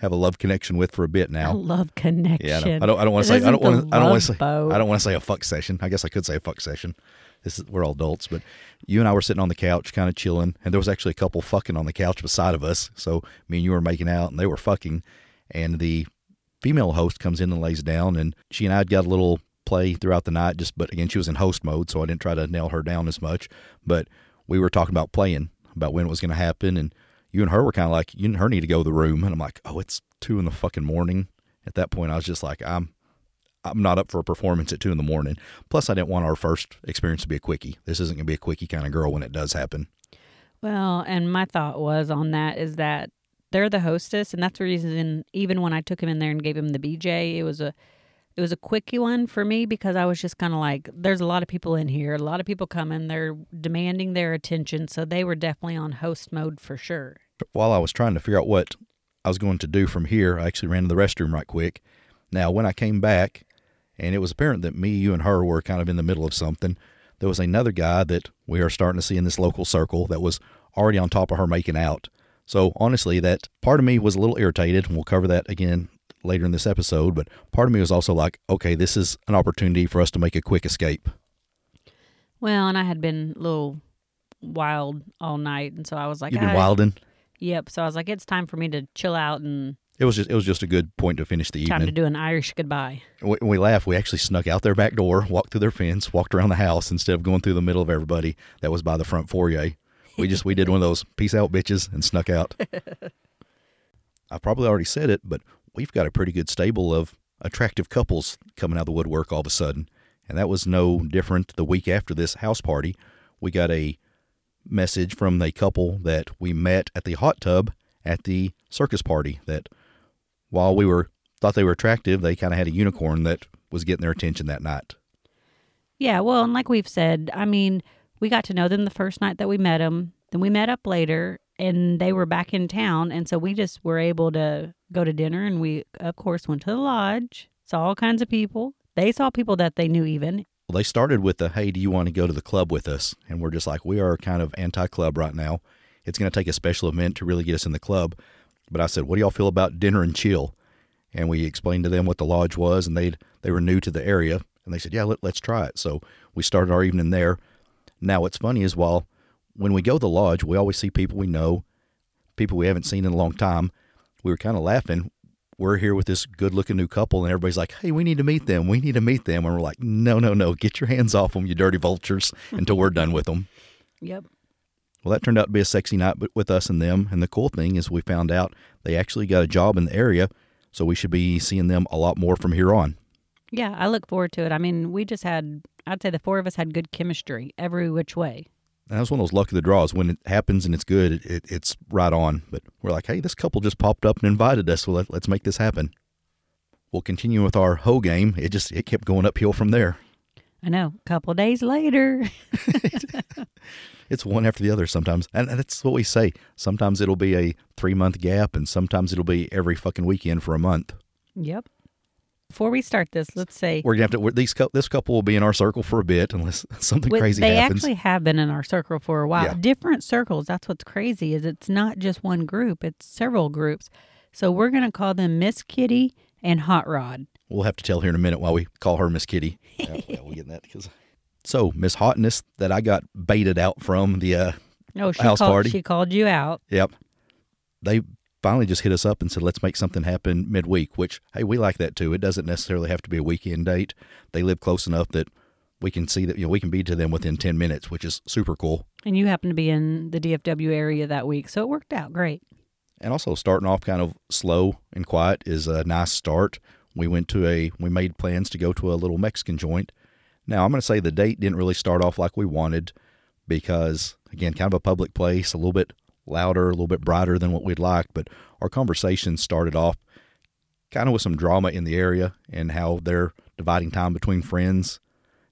have a love connection with for a bit now. love connection. Yeah, I don't, I don't, want to say, I don't want I don't want to say, boat. I don't want to say a fuck session. I guess I could say a fuck session. This is, we're all adults, but you and I were sitting on the couch, kind of chilling, and there was actually a couple fucking on the couch beside of us. So me and you were making out, and they were fucking, and the female host comes in and lays down, and she and I had got a little play throughout the night. Just, but again, she was in host mode, so I didn't try to nail her down as much. But we were talking about playing, about when it was going to happen, and you and her were kind of like, you and her need to go to the room, and I'm like, oh, it's two in the fucking morning. At that point, I was just like, I'm I'm not up for a performance at two in the morning. Plus, I didn't want our first experience to be a quickie. This isn't going to be a quickie kind of girl when it does happen. Well, and my thought was on that is that they're the hostess, and that's the reason. Even when I took him in there and gave him the BJ, it was a it was a quickie one for me because I was just kind of like, there's a lot of people in here, a lot of people coming, they're demanding their attention, so they were definitely on host mode for sure. While I was trying to figure out what I was going to do from here, I actually ran to the restroom right quick. Now, when I came back, and it was apparent that me, you, and her were kind of in the middle of something, there was another guy that we are starting to see in this local circle that was already on top of her making out. So honestly, that part of me was a little irritated, and we'll cover that again later in this episode. But part of me was also like, okay, this is an opportunity for us to make a quick escape. Well, and I had been a little wild all night, and so I was like, You've been wilding. Yep. So I was like, it's time for me to chill out and It was just it was just a good point to finish the evening. time to do an Irish goodbye. We, we laughed. We actually snuck out their back door, walked through their fence, walked around the house instead of going through the middle of everybody that was by the front foyer. We just we did one of those peace out bitches and snuck out. [laughs] I probably already said it, but we've got a pretty good stable of attractive couples coming out of the woodwork all of a sudden, and that was no different. The week after this house party, we got a message from a couple that we met at the hot tub at the circus party. That while we were thought they were attractive, they kind of had a unicorn that was getting their attention that night. Yeah, well, and like we've said, I mean, we got to know them the first night that we met them. Then we met up later, and they were back in town, and so we just were able to go to dinner, and we, of course, went to the lodge, saw all kinds of people. They saw people that they knew even. Well, they started with the, hey, do you want to go to the club with us? And we're just like, we are kind of anti club right now. It's going to take a special event to really get us in the club. But I said, what do y'all feel about dinner and chill? And we explained to them what the lodge was, and they they were new to the area, and they said, yeah, let, let's try it. So we started our evening there. Now, what's funny is while when we go to the lodge, we always see people we know, people we haven't seen in a long time. We were kind of laughing. We're here with this good looking new couple, and everybody's like, hey, we need to meet them. We need to meet them. And we're like, no, no, no, get your hands off them, you dirty vultures, [laughs] until we're done with them. Yep. Well, that turned out to be a sexy night with us and them. And the cool thing is, we found out they actually got a job in the area, so we should be seeing them a lot more from here on. Yeah, I look forward to it. I mean, we just had, I'd say the four of us had good chemistry every which way. And that was one of those luck of the draws. When it happens and it's good, it, it, it's right on. But we're like, hey, this couple just popped up and invited us. Well, let, let's make this happen. We'll continue with our hoe game. It just it kept going uphill from there. I know. A couple days later. [laughs] It's one after the other sometimes, and that's what we say. Sometimes it'll be a three month gap, and sometimes it'll be every fucking weekend for a month. yep. Before we start this, let's say We're gonna have to. We're, these this couple will be in our circle for a bit unless [laughs] something With- crazy they happens. They actually have been in our circle for a while. Yeah. Different circles. That's what's crazy is it's not just one group; it's several groups. So we're gonna call them Miss Kitty and Hot Rod. We'll have to tell here in a minute why we call her Miss Kitty. [laughs] yeah, yeah, we'll get in that because. So Miss Hotness that I got baited out from the uh, Oh, she House called, party. She called you out. Yep. They finally just hit us up and said, let's make something happen midweek, which, hey, we like that too. It doesn't necessarily have to be a weekend date. They live close enough that we can see that, you know, we can be to them within 10 minutes, which is super cool. And you happen to be in the DFW area that week, so it worked out great. And also starting off kind of slow and quiet is a nice start. We went to a, we made plans to go to a little Mexican joint. Now, I'm going to say the date didn't really start off like we wanted because, again, kind of a public place, a little bit louder, a little bit brighter than what we'd like. But our conversation started off kind of with some drama in the area and how they're dividing time between friends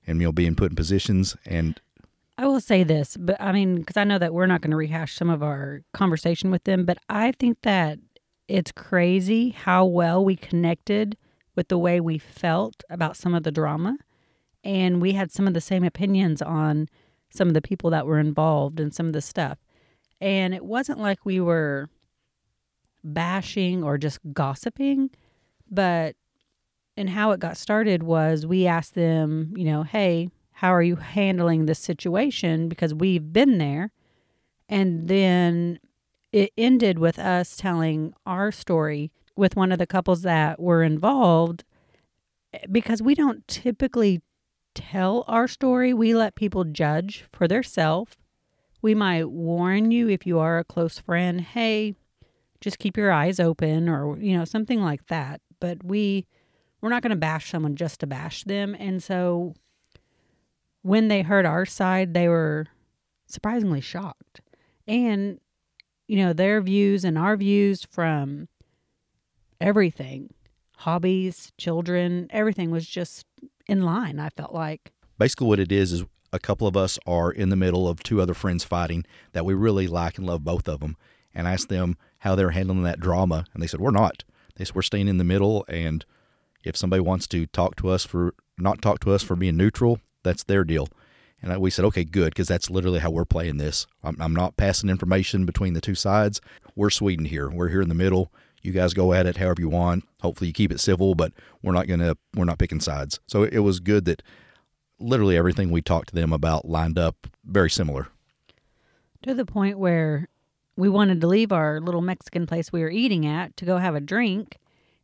and, you know, being put in positions. And I will say this, but I mean, because I know that we're not going to rehash some of our conversation with them, but I think that it's crazy how well we connected with the way we felt about some of the drama. And we had some of the same opinions on some of the people that were involved and some of the stuff. And it wasn't like we were bashing or just gossiping, but and how it got started was we asked them, you know, hey, how are you handling this situation? Because we've been there. And then it ended with us telling our story with one of the couples that were involved because we don't typically tell our story. We let people judge for themselves. We might warn you if you are a close friend, hey, just keep your eyes open or you know something like that. But we we're not going to bash someone just to bash them. And so when they heard our side, they were surprisingly shocked. And, you know, their views and our views from everything hobbies, children, everything was just in line, I felt like. Basically, what it is is a couple of us are in the middle of two other friends fighting that we really like and love both of them and asked them how they're handling that drama. And they said, We're not. They said, We're staying in the middle and if somebody wants to talk to us for not talk to us for being neutral, that's their deal. And we said, okay, good, because that's literally how we're playing this. I'm, I'm, not passing information between the two sides. We're Sweden here. We're here in the middle. You guys go at it however you want. Hopefully, you keep it civil, but we're not gonna we're not picking sides. So it was good that literally everything we talked to them about lined up very similar. To the point where we wanted to leave our little Mexican place we were eating at to go have a drink,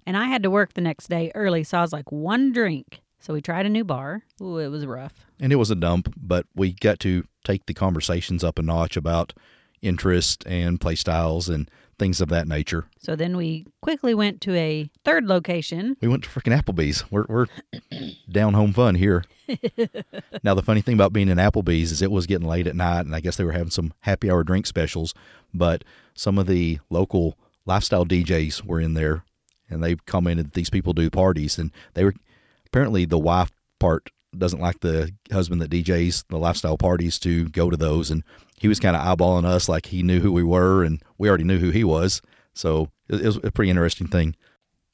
and I had to work the next day early, so I was like, one drink. So we tried a new bar. Ooh, it was rough. And it was a dump, but we got to take the conversations up a notch about interest and play styles and things of that nature. So then we quickly went to a third location. We went to freaking Applebee's. We're, we're down home fun here. [laughs] now, the funny thing about being in Applebee's is it was getting late at night, and I guess they were having some happy hour drink specials, but some of the local lifestyle DJs were in there and they commented that these people do parties, and they were apparently the wife part doesn't like the husband that DJs the lifestyle parties to go to those, and he was kind of eyeballing us like he knew who we were, and we already knew who he was. So it, it was a pretty interesting thing.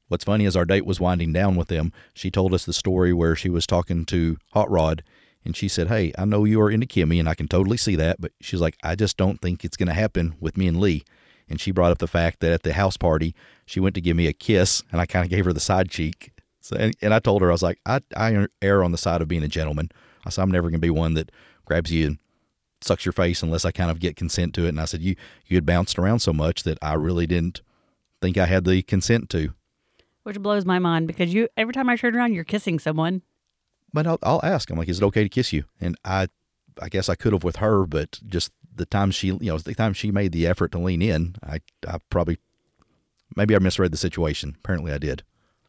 What's funny is our date was winding down with them. She told us the story where she was talking to Hot Rod, and she said, "Hey, I know you are into Kimmy, and I can totally see that, but she's like, I just don't think it's going to happen with me and Lee." and she brought up the fact that at the house party she went to give me a kiss and I kind of gave her the side cheek. So and, and I told her I was like I I err on the side of being a gentleman. I said I'm never going to be one that grabs you and sucks your face unless I kind of get consent to it. And I said you you had bounced around so much that I really didn't think I had the consent to. Which blows my mind because you every time I turn around you're kissing someone. But I'll, I'll ask. I'm like, is it okay to kiss you? And I I guess I could have with her, but just the time she, you know, the time she made the effort to lean in, I, I probably, maybe I misread the situation. Apparently I did.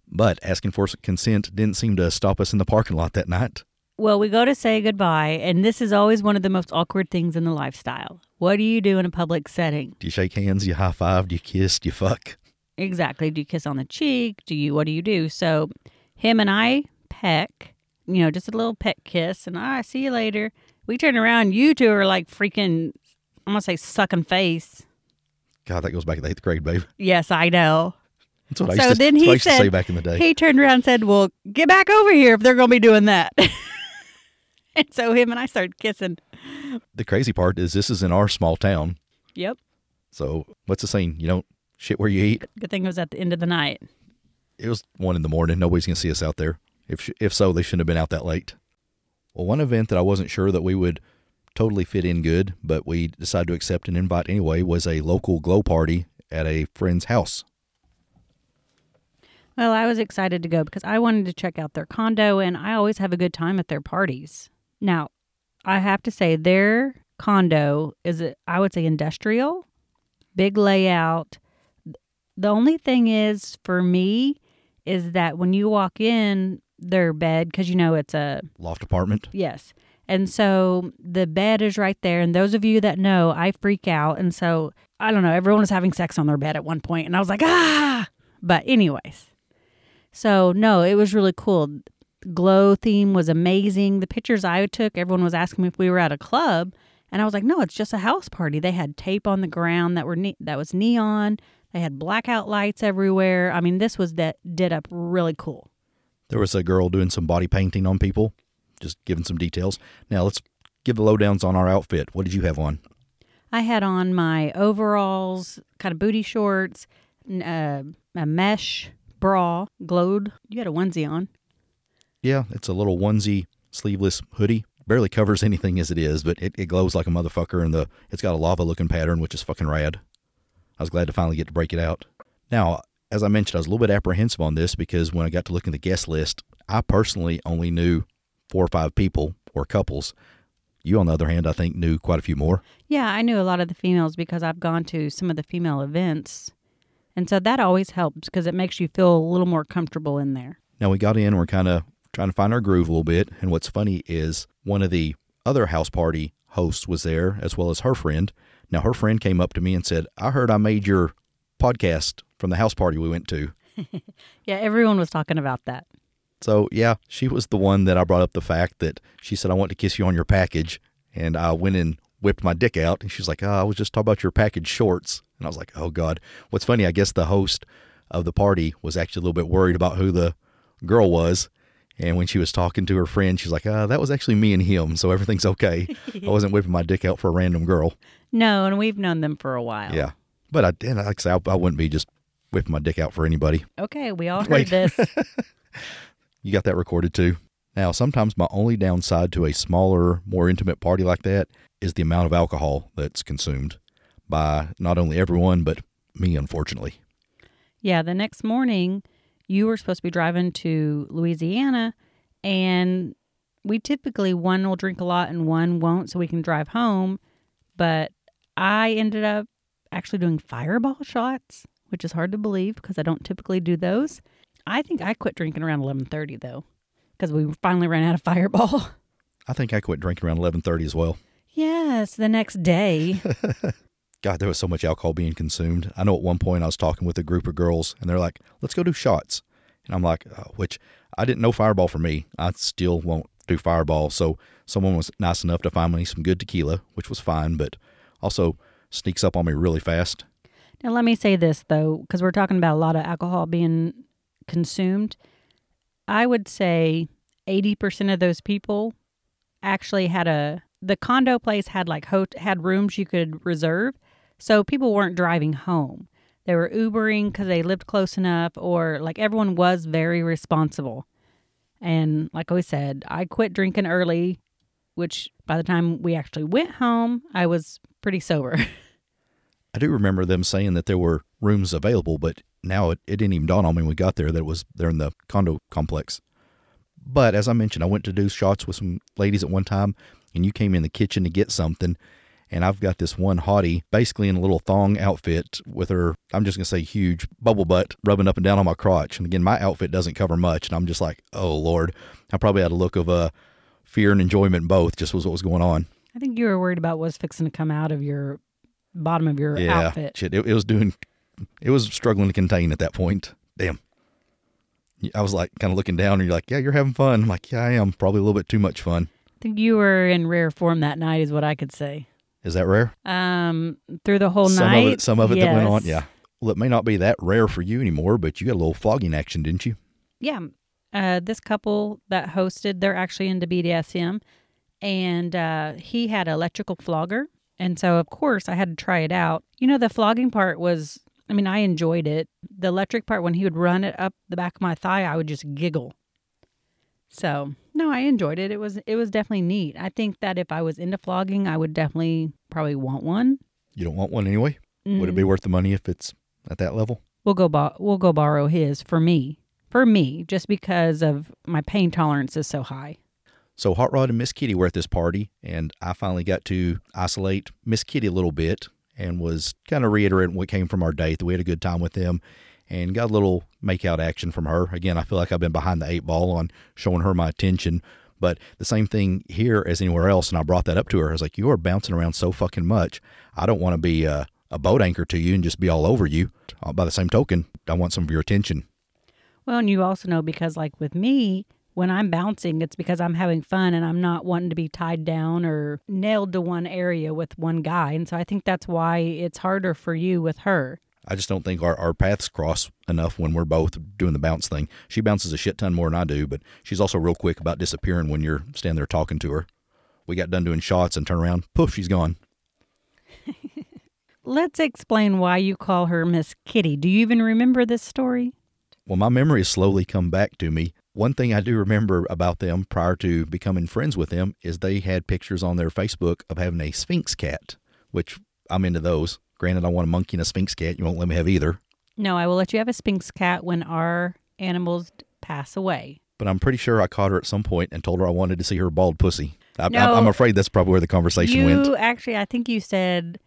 But asking for consent didn't seem to stop us in the parking lot that night. Well, we go to say goodbye, and this is always one of the most awkward things in the lifestyle. What do you do in a public setting? Do you shake hands? Do you high five? Do you kiss? Do you fuck? Exactly. Do you kiss on the cheek? Do you, what do you do? So, him and I peck, you know, just a little peck kiss, and I ah, see you later. We turn around, you two are like freaking, I'm gonna say sucking face. God, that goes back to the eighth grade, babe. Yes, I know. That's what I used, so to, then he said, say back in the day. He turned around and said, "Well, get back over here if they're going to be doing that." [laughs] [laughs] and so him and I started kissing. The crazy part is this is in our small town. Yep. So what's the saying? You don't shit where you eat. Good thing it was at the end of the night. It was one in the morning. Nobody's gonna see us out there. If if so, they shouldn't have been out that late. Well, one event that I wasn't sure that we would totally fit in good, but we decided to accept an invite anyway, was a local glow party at a friend's house. Well, I was excited to go because I wanted to check out their condo and I always have a good time at their parties. Now, I have to say their condo is I would say industrial, big layout. The only thing is for me is that when you walk in, their bed because you know it's a loft apartment. Yes. And so the bed is right there. And those of you that know, I freak out. And so I don't know, everyone was having sex on their bed at one point, and I was like, ah. But, anyways, so no, it was really cool. Glow theme was amazing. The pictures I took, everyone was asking me if we were at a club, and I was like, "No, it's just a house party." They had tape on the ground that were ne- that was neon. They had blackout lights everywhere. I mean, this was that did up really cool. There was a girl doing some body painting on people, just giving some details. Now let's give the lowdowns on our outfit. What did you have on? I had on my overalls, kind of booty shorts, uh, a mesh bra, glowed. You had a onesie on. Yeah, it's a little onesie sleeveless hoodie. Barely covers [laughs] anything as it is, but it, it glows like a motherfucker and the it's got a lava looking pattern, which is fucking rad. I was glad to finally get to break it out. Now, as I mentioned, I was a little bit apprehensive on this because when I got to look at the guest list, I personally only knew four or five people or couples. You, on the other hand, I think knew quite a few more. Yeah, I knew a lot of the females because I've gone to some of the female events. And so that always helps because it makes you feel a little more comfortable in there. Now we got in, we're kind of trying to find our groove a little bit. And what's funny is one of the other house party hosts was there, as well as her friend. Now her friend came up to me and said, I heard I made your podcast from the house party we went to. [laughs] Yeah, everyone was talking about that. So yeah, she was the one that I brought up the fact that she said I want to kiss you on your package, and I went and whipped my dick out, and she's like, "Oh, I was just talking about your package shorts," and I was like, "Oh God." What's funny, I guess the host of the party was actually a little bit worried about who the girl was, and when she was talking to her friend, she's like, "Ah, that was actually me and him, so everything's okay. [laughs] I wasn't whipping my dick out for a random girl." No, and we've known them for a while. Yeah, but I did. Like I say, I, I wouldn't be just whipping my dick out for anybody. Okay, we all [laughs] heard Wait. this. [laughs] You got that recorded too. Now, sometimes my only downside to a smaller, more intimate party like that is the amount of alcohol that's consumed by not only everyone, but me, unfortunately. Yeah, the next morning you were supposed to be driving to Louisiana and we typically one will drink a lot and one won't so we can drive home, but I ended up actually doing fireball shots, which is hard to believe because I don't typically do those. I think I quit drinking around 11:30 though because we finally ran out of [laughs] fireball. I think I quit drinking around 11:30 as well. yes, the next day. [laughs] God, there was so much alcohol being consumed. I know at one point I was talking with a group of girls, and they're like, "Let's go do shots," and I'm like, uh, "Which I didn't know Fireball for me. I still won't do Fireball." So someone was nice enough to find me some good tequila, which was fine, but also sneaks up on me really fast. Now, let me say this though, because we're talking about a lot of alcohol being consumed. I would say 80% of those people actually had a, the condo place had like, hot, had rooms you could reserve. So people weren't driving home. They were Ubering because they lived close enough, or like everyone was very responsible. And like I said, I quit drinking early, which by the time we actually went home, I was pretty sober. [laughs] I do remember them saying that there were rooms available, but now it, it didn't even dawn on me when we got there that it was there in the condo complex. But as I mentioned, I went to do shots with some ladies at one time, and you came in the kitchen to get something. And I've got this one hottie basically in a little thong outfit with her, I'm just going to say huge bubble butt rubbing up and down on my crotch. And again, my outfit doesn't cover much. And I'm just like, oh, Lord. I probably had a look of uh, fear and enjoyment both, just was what was going on. I think you were worried about what's fixing to come out of your bottom of your yeah, outfit. shit, it, it was doing, it was struggling to contain at that point. Damn. I was like kind of looking down, and you're like, "Yeah, you're having fun." I'm like, "Yeah, I am. Probably a little bit too much fun." I think you were in rare form that night, is what I could say. Is that rare? Um, through the whole some night, of it, some of it that went on. Yeah. Well, it may not be that rare for you anymore, but you got a little flogging action, didn't you? yeah. Uh, this couple that hosted, they're actually into BDSM, and uh, he had an electrical flogger, and so of course I had to try it out. You know, the flogging part was, I mean, I enjoyed it. The electric part, when he would run it up the back of my thigh, I would just giggle. So no, I enjoyed it. It was it was definitely neat. I think that if I was into flogging, I would definitely probably want one. You don't want one anyway. Would it be mm. worth the money if it's at that level? We'll go bo- we'll go borrow his for me. For me, just because of my pain tolerance is so high. So Hot Rod and Miss Kitty were at this party, and I finally got to isolate Miss Kitty a little bit and was kind of reiterating what came from our date that we had a good time with them and got a little make out action from her. Again, I feel like I've been behind the eight ball on showing her my attention. But the same thing here as anywhere else, and I brought that up to her. I was like, "You are bouncing around so fucking much. I don't want to be a, a boat anchor to you and just be all over you. Uh, by the same token, I want some of your attention." Well, and you also know because like with me, when I'm bouncing, it's because I'm having fun and I'm not wanting to be tied down or nailed to one area with one guy. And so I think that's why it's harder for you with her. I just don't think our, our paths cross enough when we're both doing the bounce thing. She bounces a shit ton more than I do, but she's also real quick about disappearing when you're standing there talking to her. We got done doing shots and turn around, poof, she's gone. [laughs] Let's explain why you call her Miss Kitty. Do you even remember this story? Well, my memory has slowly come back to me. One thing I do remember about them prior to becoming friends with them is they had pictures on their Facebook of having a Sphynx cat, which I'm into those. Granted, I want a monkey and a Sphynx cat. You won't let me have either. No, I will let you have a Sphynx cat when our animals pass away. But I'm pretty sure I caught her at some point and told her I wanted to see her bald pussy. I, No. I, I'm afraid that's probably where the conversation you went. actually, I think you said,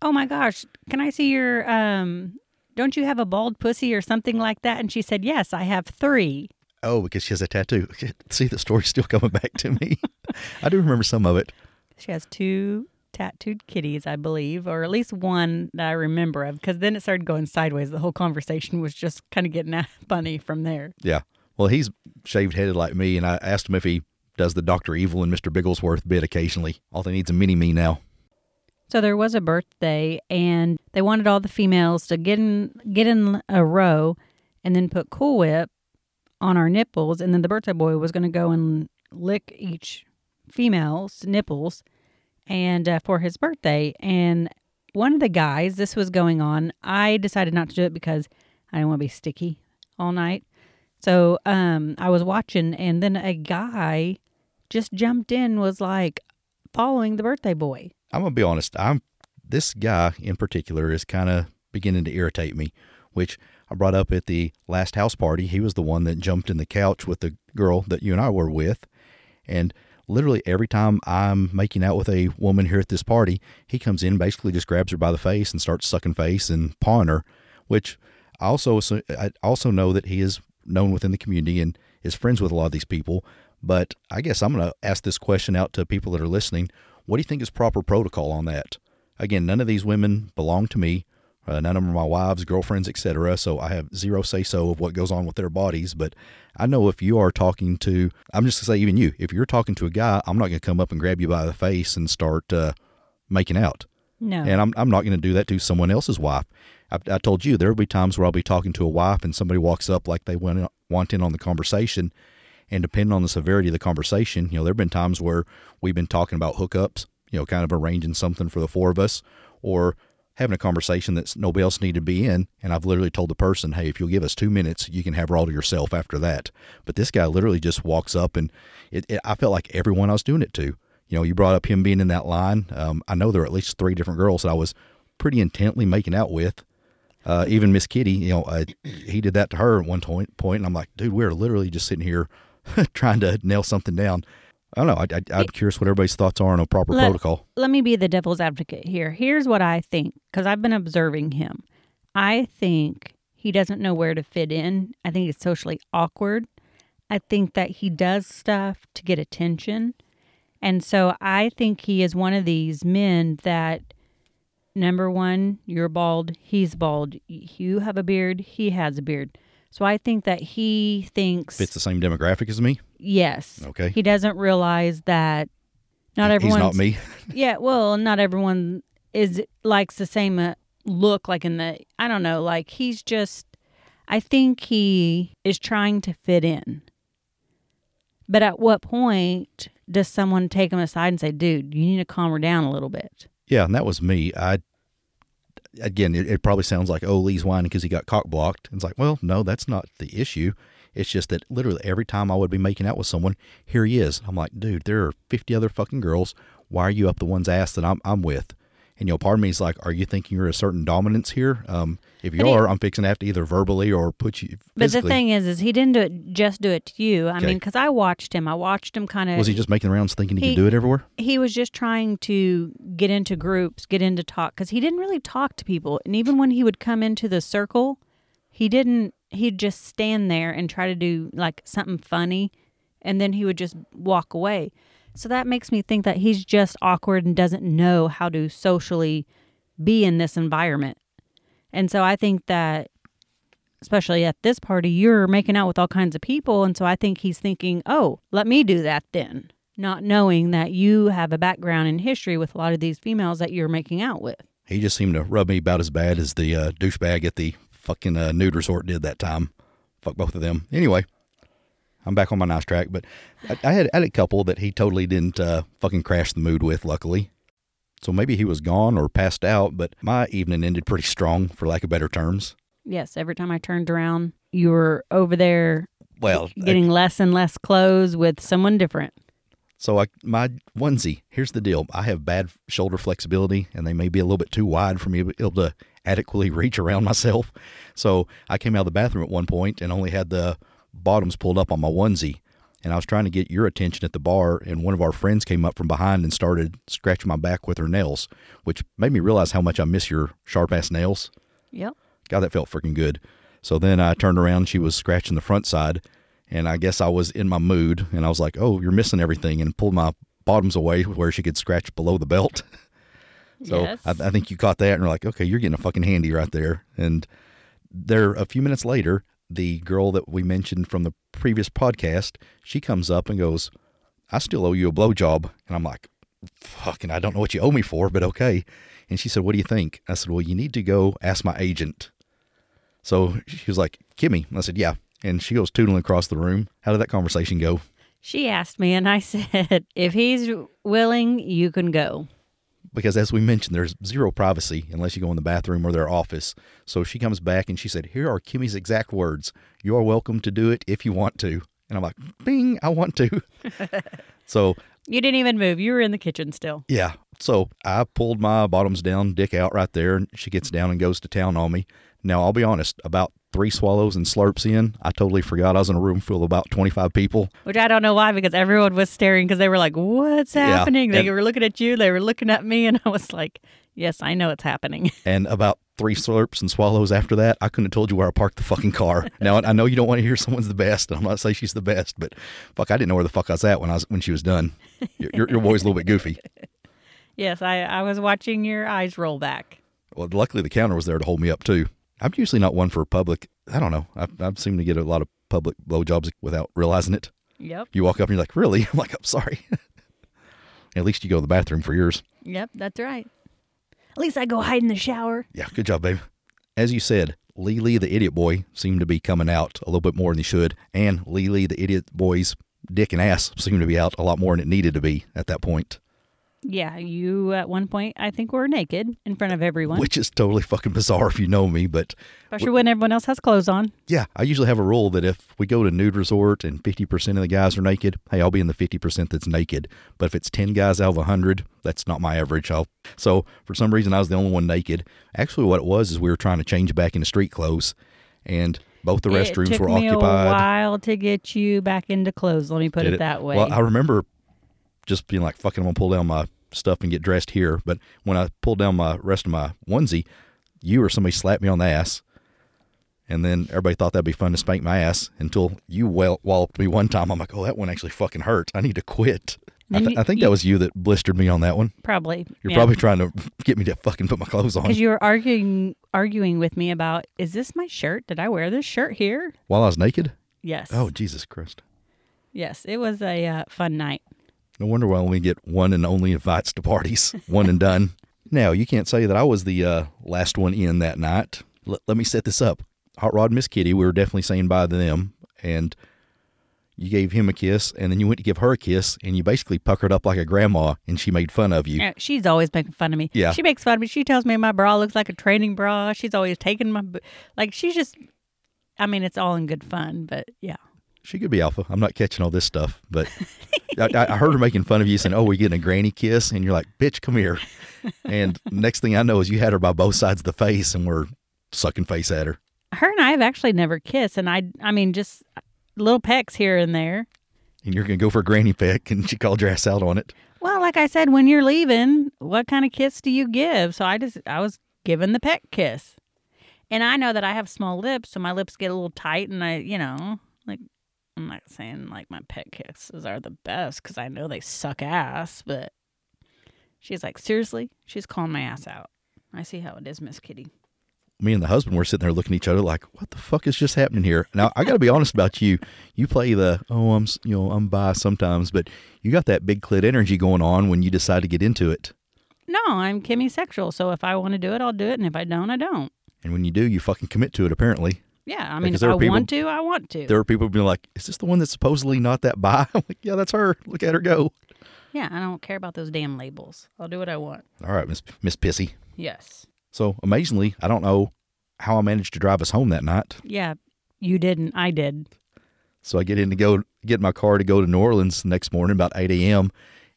"Oh my gosh, can I see your um? Don't you have a bald pussy or something like that?" And she said, "Yes, I have three. Oh, because she has a tattoo. [laughs] See, the story's still coming back to me. [laughs] I do remember some of it. She has two tattooed kitties, I believe, or at least one that I remember of. Because then it started going sideways. The whole conversation was just kind of getting funny [laughs] from there. Yeah. Well, he's shaved headed like me, and I asked him if he does the Doctor Evil and Mr. Bigglesworth bit occasionally. All they need's a mini me now. So there was a birthday, and they wanted all the females to get in get in a row, and then put Cool Whip on our nipples, and then the birthday boy was going to go and lick each female's nipples, and uh, for his birthday. And one of the guys, this was going on. I decided not to do it because I didn't want to be sticky all night. So um, I was watching, and then a guy just jumped in, was like following the birthday boy. I'm gonna be honest. I'm this guy in particular is kind of beginning to irritate me, which I brought up at the last house party. He was the one that jumped in the couch with the girl that you and I were with, and literally every time I'm making out with a woman here at this party, he comes in, basically just grabs her by the face and starts sucking face and pawing her, which I also I also know that he is known within the community and is friends with a lot of these people. But I guess I'm going to ask this question out to people that are listening. What do you think is proper protocol on that? Again, none of these women belong to me. Uh, none of them are my wives, girlfriends, etc. So I have zero say so of what goes on with their bodies. But I know if you are talking to, I'm just going to say, even you, if you're talking to a guy, I'm not going to come up and grab you by the face and start uh, making out. No. And I'm, I'm not going to do that to someone else's wife. I, I told you there will be times where I'll be talking to a wife and somebody walks up like they want, want in on the conversation. And depending on the severity of the conversation, you know, there have been times where we've been talking about hookups, you know, kind of arranging something for the four of us or having a conversation that nobody else needed to be in. And I've literally told the person, hey, if you'll give us two minutes, you can have her all to yourself after that. But this guy literally just walks up and it, it, I felt like everyone I was doing it to. You know, you brought up him being in that line. Um, I know there are at least three different girls that I was pretty intently making out with. Uh, even Miss Kitty, you know, uh, he did that to her at one point, point, and I'm like, dude, we're literally just sitting here [laughs] trying to nail something down. I don't know. I, I, I'm curious what everybody's thoughts are on a proper Let- protocol. let me be the devil's advocate here. Here's what I think because I've been observing him. I think he doesn't know where to fit in. I think it's socially awkward. I think that he does stuff to get attention. And so I think he is one of these men that number one, you're bald, he's bald. You have a beard, he has a beard. So I think that he thinks Fits the same demographic as me. Yes. Okay. He doesn't realize that not everyone. He's not me. [laughs] yeah, well, not everyone is likes the same uh, look like in the I don't know, like he's just I think he is trying to fit in. But at what point does someone take him aside and say, "Dude, you need to calm her down a little bit"? Yeah, and that was me. I again, it, it probably sounds like oh Lee's whining because he got cock blocked. It's like, well, no, that's not the issue. It's just that literally every time I would be making out with someone, here he is. I'm like, dude, there are 50 other fucking girls. Why are you up the one's ass that I'm I'm with? And you know, part of me is like, are you thinking you're a certain dominance here? Um, if you But are, I'm fixing to have to either verbally or put you. But the thing is, is he didn't do it just do it to you. I Okay. mean, because I watched him. I watched him kind of. was he just making rounds thinking he, He- could do it everywhere? he was just trying to get into groups, get into talk because he didn't really talk to people. And even when he would come into the circle, he didn't. He'd just stand there and try to do like something funny, and then he would just walk away. So that makes me think that he's just awkward and doesn't know how to socially be in this environment. And so I think that especially at this party, you're making out with all kinds of people. And so I think he's thinking, oh, let me do that then, not knowing that you have a background in history with a lot of these females that you're making out with. He just seemed to rub me about as bad as the uh, douchebag at the fucking uh, nude resort did that time. Fuck both of them. Anyway, I'm back on my nice track, but I, I had, I had a couple that he totally didn't uh, fucking crash the mood with, luckily. So maybe he was gone or passed out, but my evening ended pretty strong, for lack of better terms. Yes, every time I turned around, you were over there Well, I- getting less and less clothes with someone different. So I my onesie. Here's the deal. I have bad shoulder flexibility, and they may be a little bit too wide for me to be able to adequately [laughs] reach around myself. So I came out of the bathroom at one point and only had the bottoms pulled up on my onesie. And I was trying to get your attention at the bar, and one of our friends came up from behind and started scratching my back with her nails, which made me realize how much I miss your sharp ass nails. Yep. God, that felt freaking good. So then I turned around, she was scratching the front side, and I guess I was in my mood, and I was like, "Oh, you're missing everything," and pulled my bottoms away where she could scratch below the belt. [laughs] so Yes. I, I think you caught that, and you're like, "Okay, you're getting a fucking handy right there." And there, a few minutes later, the girl that we mentioned from the previous podcast, she comes up and goes, "I still owe you a blowjob," and I'm like, "Fucking, I don't know what you owe me for, but okay." And she said, "What do you think?" I said, "Well, you need to go ask my agent." So she was like, Kimmy. I said, yeah. And she goes tootling across the room. How did that conversation go? She asked me, and I [laughs] said, if he's willing, you can go. Because as we mentioned, there's zero privacy unless you go in the bathroom or their office. So she comes back and she said, Here are Kimmy's exact words. You are welcome to do it if you want to. And I'm like, Bing, I want to. [laughs] so You didn't even move. You were in the kitchen still. Yeah. So I pulled my bottoms down, dick out right there, and she gets down and goes to town on me. Now, I'll be honest, about three swallows and slurps in, I totally forgot I was in a room full of about 25 people. Which I don't know why, because everyone was staring because they were like, What's Yeah, happening? they and- were looking at you, they were looking at me, and I was like, Yes, I know it's happening. [laughs] And about three slurps and swallows after that, I couldn't have told you where I parked the fucking car. [laughs] now, I know you don't want to hear someone's the best, and I'm not saying she's the best, but fuck, I didn't know where the fuck I was at when I was when she was done. [laughs] Your, your, your boy's a little bit goofy. yes, I, I was watching your eyes roll back. Well, luckily the counter was there to hold me up too. I'm usually not one for public. I don't know. I've, I've seemed to get a lot of public blowjobs without realizing it. Yep. You walk up and you're like, really? [laughs] I'm like, I'm sorry. [laughs] At least you go to the bathroom for yours. Yep, that's right. At least I go hide in the shower. Yeah, good job, babe. As you said, Lee Lee the idiot boy seemed to be coming out a little bit more than he should, and Lee Lee the idiot boy's dick and ass seemed to be out a lot more than it needed to be at that point, Yeah, you at one point I think were naked in front of everyone, which is totally fucking bizarre if you know me. But especially when everyone else has clothes on. yeah, I usually have a rule that if we go to nude resort and 50% of the guys are naked, hey, I'll be in the 50% that's naked. But if it's 10 guys out of 100, that's not my average. I'll, so for some reason, I was the only one naked. Actually, what it was is we were trying to change back into street clothes, and both the restrooms it took were me occupied. a while to get you back into clothes. Let me put Did it, that way. Well, I remember just being like, fucking, I'm to pull down my stuff and get dressed here. But when I pulled down my rest of my onesie, you or somebody slapped me on the ass. And then everybody thought that'd be fun to spank my ass until you well walloped me one time. I'm like, oh, that one actually fucking hurt. I need to quit. I, th- I think that was you that blistered me on that one. probably. You're probably trying to get me to fucking put my clothes on because you were arguing arguing with me about is this my shirt? Did I wear this shirt here? while I was naked. Yes. Oh, Jesus Christ. yes. It was a uh, fun night. No wonder why I only get one and only invites to parties, one and done. [laughs] Now, you can't say that I was the uh, last one in that night. L- let me set this up. Hot Rod and Miss Kitty, we were definitely saying bye to them, and you gave him a kiss, and then you went to give her a kiss, and you basically puckered up like a grandma, and she made fun of you. Uh, She's always making fun of me. Yeah. She makes fun of me. She tells me my bra looks like a training bra. She's always taking my, like, she's just, I mean, it's all in good fun, but yeah. She could be alpha. I'm not catching all this stuff, but [laughs] I, I heard her making fun of you, saying, "Oh, we're getting a granny kiss," and you're like, "Bitch, come here." And next thing I know is you had her by both sides of the face, and we're sucking face at her. Her and I have actually never kissed. And I, I mean, just little pecks here and there. And you're gonna go for a granny peck, and she called your ass out on it. Well, like I said, when you're leaving, what kind of kiss do you give? So I just, I was given the peck kiss. And I know that I have small lips, so my lips get a little tight, and I, you know, like, I'm not saying like my pet kisses are the best because I know they suck ass, but she's like, seriously? She's calling my ass out. I see how it is, Miss Kitty. me and the husband were sitting there looking at each other like, "What the fuck is just happening here?" Now I got to be honest about you. You play the oh I'm you know I'm bi sometimes, but you got that big clit energy going on when you decide to get into it. No, I'm chemisexual, so if I want to do it, I'll do it, and if I don't, I don't. And when you do, you fucking commit to it. Apparently, Yeah, I mean, if I people- want to, I want to. there are people being like, "Is this the one that's supposedly not that bi?" [laughs] I'm like, "Yeah, that's her. Look at her go." yeah, I don't care about those damn labels. I'll do what I want. All right, Miss Miss Pissy. Yes. So amazingly, I don't know how I managed to drive us home that night. Yeah, you didn't. I did. So I get in to go get my car to go to New Orleans the next morning about 8 a.m.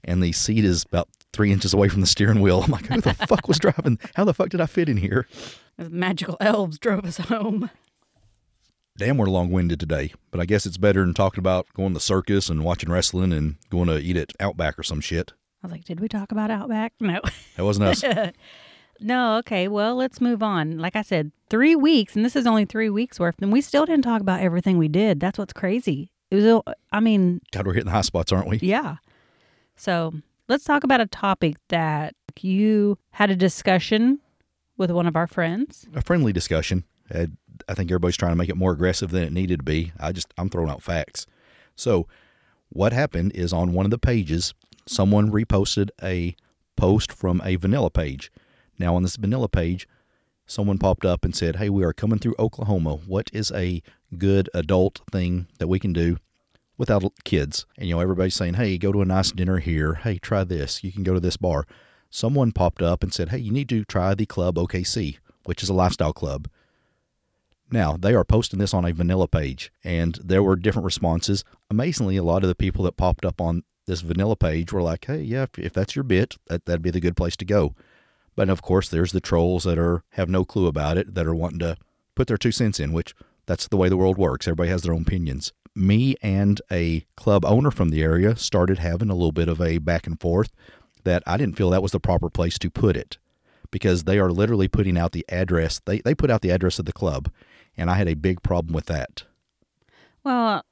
and the seat is about three inches away from the steering wheel. [laughs] I'm like, who the [laughs] fuck was driving? How the fuck did I fit in here? The magical elves drove us home. Damn, we're long winded today, but I guess it's better than talking about going to the circus and watching wrestling and going to eat at Outback or some shit. I was like, did we talk about Outback? [laughs] No. That wasn't us. [laughs] no, okay. Well, let's move on. Like I said, three weeks, and this is only three weeks worth, and we still didn't talk about everything we did. That's what's crazy. It was, I mean, God, we're hitting the high spots, aren't we? yeah. So let's talk about a topic that you had a discussion with one of our friends. A friendly discussion. I think everybody's trying to make it more aggressive than it needed to be. I just, I'm throwing out facts. So, what happened is on one of the pages, someone reposted a post from a vanilla page. Now, on this vanilla page, someone popped up and said, Hey, we are coming through Oklahoma. What is a good adult thing that we can do without kids? And, you know, everybody's saying, Hey, go to a nice dinner here. Hey, try this. You can go to this bar. Someone popped up and said, Hey, you need to try the Club OKC, which is a lifestyle club. Now, they are posting this on a vanilla page, and there were different responses. Amazingly, a lot of the people that popped up on this vanilla page were like, hey, yeah, if, if that's your bit, that, that'd be the good place to go. But of course, there's the trolls that are have no clue about it, that are wanting to put their two cents in, which that's the way the world works. Everybody has their own opinions. Me and a club owner from the area started having a little bit of a back and forth that I didn't feel that was the proper place to put it because they are literally putting out the address. They, they put out the address of the club, and I had a big problem with that. Well,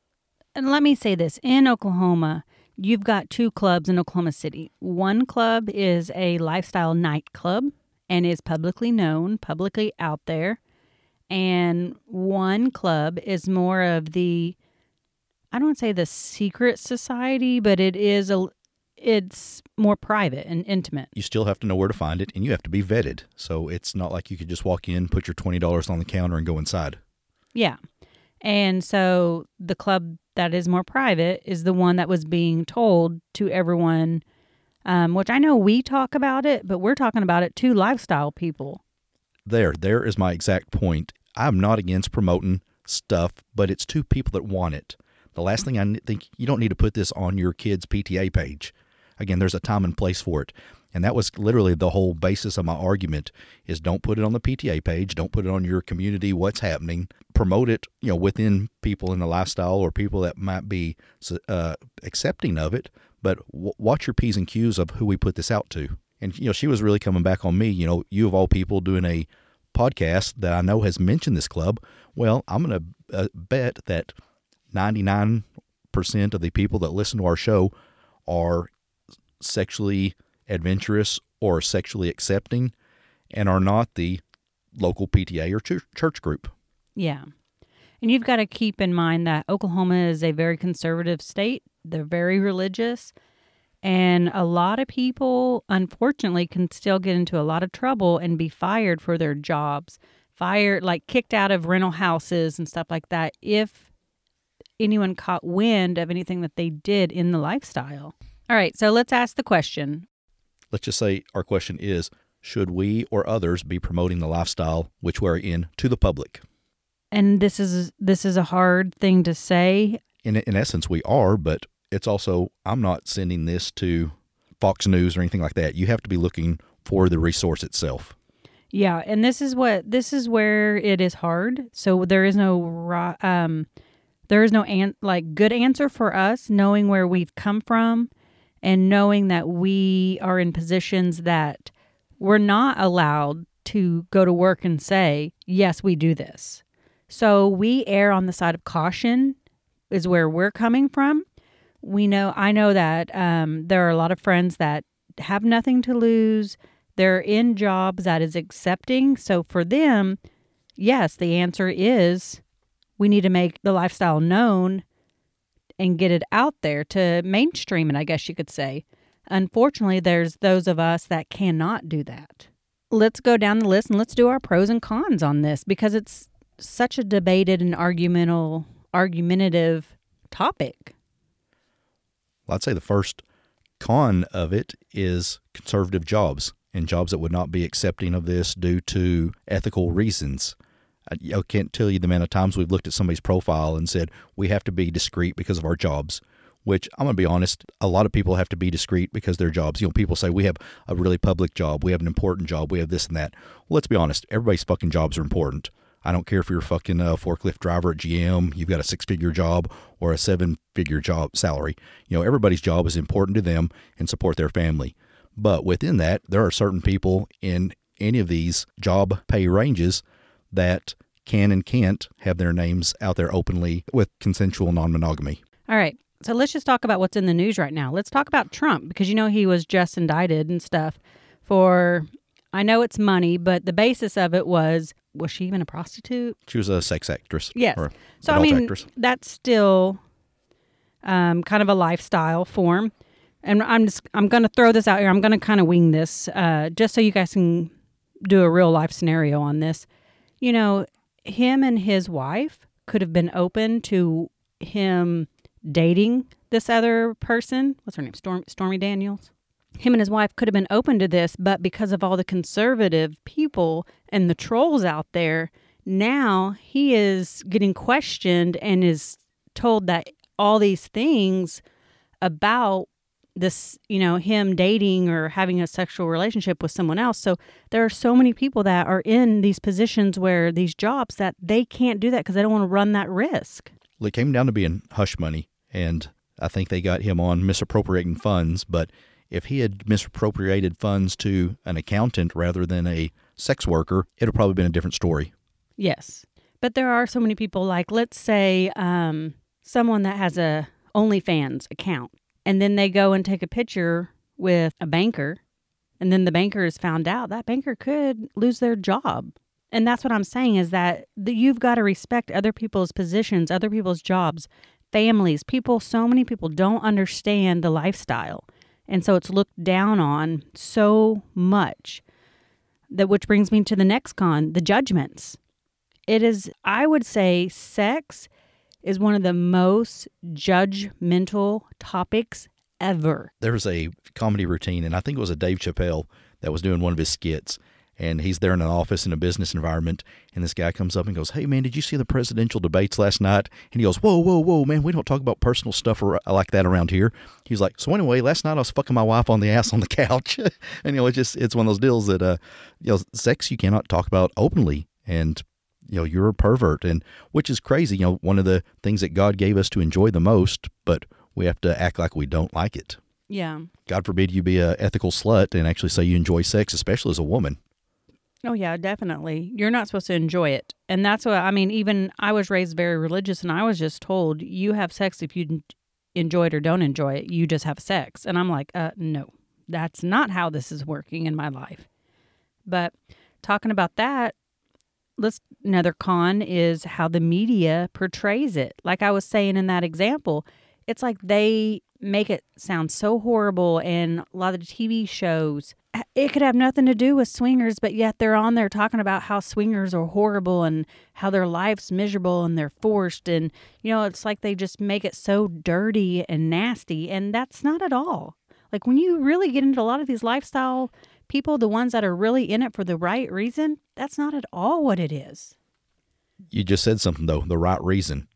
let me say this in Oklahoma, you've got two clubs in Oklahoma City. One club is a lifestyle nightclub and is publicly known, publicly out there. And one club is more of the, I don't say the secret society, but it is a, it's more private and intimate. You still have to know where to find it, and you have to be vetted. So it's not like you could just walk in, put your $20 on the counter, and go inside. Yeah. And so the club that is more private is the one that was being told to everyone, um, which I know we talk about it, but we're talking about it to lifestyle people. There, there is my exact point. I'm not against promoting stuff, but it's to people that want it. The last thing I think you don't need to put this on your kid's PTA page. Again, there's a time and place for it. And that was literally the whole basis of my argument is don't put it on the PTA page, don't put it on your community what's happening. Promote it, you know, within people in the lifestyle or people that might be uh, accepting of it, but w- watch your P's and Q's of who we put this out to. And you know, she was really coming back on me, you know, you of all people doing a podcast that I know has mentioned this club. Well, I'm going to uh, bet that 99% of the people that listen to our show are sexually adventurous or sexually accepting and are not the local PTA or ch- church group. Yeah. And you've got to keep in mind that Oklahoma is a very conservative state. They're very religious. And a lot of people, unfortunately, can still get into a lot of trouble and be fired for their jobs, fired, like kicked out of rental houses and stuff like that if anyone caught wind of anything that they did in the lifestyle. All right, so let's ask the question. Let's just say our question is Should we or others be promoting the lifestyle which we're in to the public? And this is this is a hard thing to say. In, in essence, we are, but it's also, I'm not sending this to Fox News or anything like that. You have to be looking for the resource itself. Yeah, and this is what this is where it is hard. So there is no um there is no an- like good answer for us knowing where we've come from and knowing that we are in positions that we're not allowed to go to work and say, "Yes, we do this." So we err on the side of caution is where we're coming from. We know I know that um, there are a lot of friends that have nothing to lose they're in jobs that is accepting so for them yes, the answer is we need to make the lifestyle known and get it out there to mainstream it, I guess you could say. Unfortunately, there's those of us that cannot do that. Let's go down the list and let's do our pros and cons on this because it's such a debated and argumental argumentative topic. Well, I'd say the first con of it is conservative jobs and jobs that would not be accepting of this due to ethical reasons. I, can't tell you the amount of times we've looked at somebody's profile and said we have to be discreet because of our jobs. Which I'm going to be honest, a lot of people have to be discreet because their jobs. You know, people say we have a really public job, we have an important job, we have this and that. Well, let's be honest, everybody's fucking jobs are important. I don't care if you're a fucking uh, forklift driver at GM, you've got a six figure job or a seven figure job salary. You know, everybody's job is important to them and support their family. But within that, there are certain people in any of these job pay ranges that can and can't have their names out there openly with consensual non monogamy. All right. So let's just talk about what's in the news right now. Let's talk about Trump because you know he was just indicted and stuff for I know it's money, but the basis of it was was she even a prostitute? She was a sex actress. Yes. So I mean actress. that's still um, kind of a lifestyle form. And I'm just I'm going to throw this out here. I'm going to kind of wing this uh, just so you guys can do a real life scenario on this. You know, him and his wife could have been open to him dating this other person. What's her name? Storm, Stormy Daniels. Him and his wife could have been open to this, but because of all the conservative people and the trolls out there, now he is getting questioned and is told that all these things about this, you know, him dating or having a sexual relationship with someone else. So there are so many people that are in these positions where these jobs that they can't do that because they don't want to run that risk. Well, it came down to being hush money, and I think they got him on misappropriating funds. But if he had misappropriated funds to an accountant rather than a sex worker, it'd probably been a different story. Yes. But there are so many people like let's say um, someone that has a OnlyFans account and then they go and take a picture with a banker and then the banker is found out that banker could lose their job. And that's what I'm saying is that you've got to respect other people's positions, other people's jobs, families, people so many people don't understand the lifestyle. And so it's looked down on so much that which brings me to the next con, the judgments. It is I would say sex is one of the most judgmental topics ever. There was a comedy routine, and I think it was a Dave Chappelle that was doing one of his skits. And he's there in an office in a business environment, and this guy comes up and goes, "Hey man, did you see the presidential debates last night?" And he goes, "Whoa, whoa, whoa, man, we don't talk about personal stuff like that around here." He's like, "So anyway, last night I was fucking my wife on the ass on the [laughs] couch," [laughs] and you know, it's just it's one of those deals that uh, you know, sex you cannot talk about openly, and you know, you're a pervert, and which is crazy. You know, one of the things that God gave us to enjoy the most, but we have to act like we don't like it. Yeah. God forbid you be a ethical slut and actually say you enjoy sex, especially as a woman. Oh yeah, definitely. You're not supposed to enjoy it. And that's what I mean, even I was raised very religious and I was just told you have sex if you enjoy it or don't enjoy it. You just have sex. And I'm like, "Uh no. That's not how this is working in my life." But talking about that, let's another con is how the media portrays it. Like I was saying in that example, it's like they make it sound so horrible and a lot of the TV shows eh, it could have nothing to do with swingers, but yet they're on there talking about how swingers are horrible and how their life's miserable and they're forced. And, you know, it's like they just make it so dirty and nasty. And that's not at all. Like when you really get into a lot of these lifestyle people, the ones that are really in it for the right reason, that's not at all what it is. You just said something though, the right reason.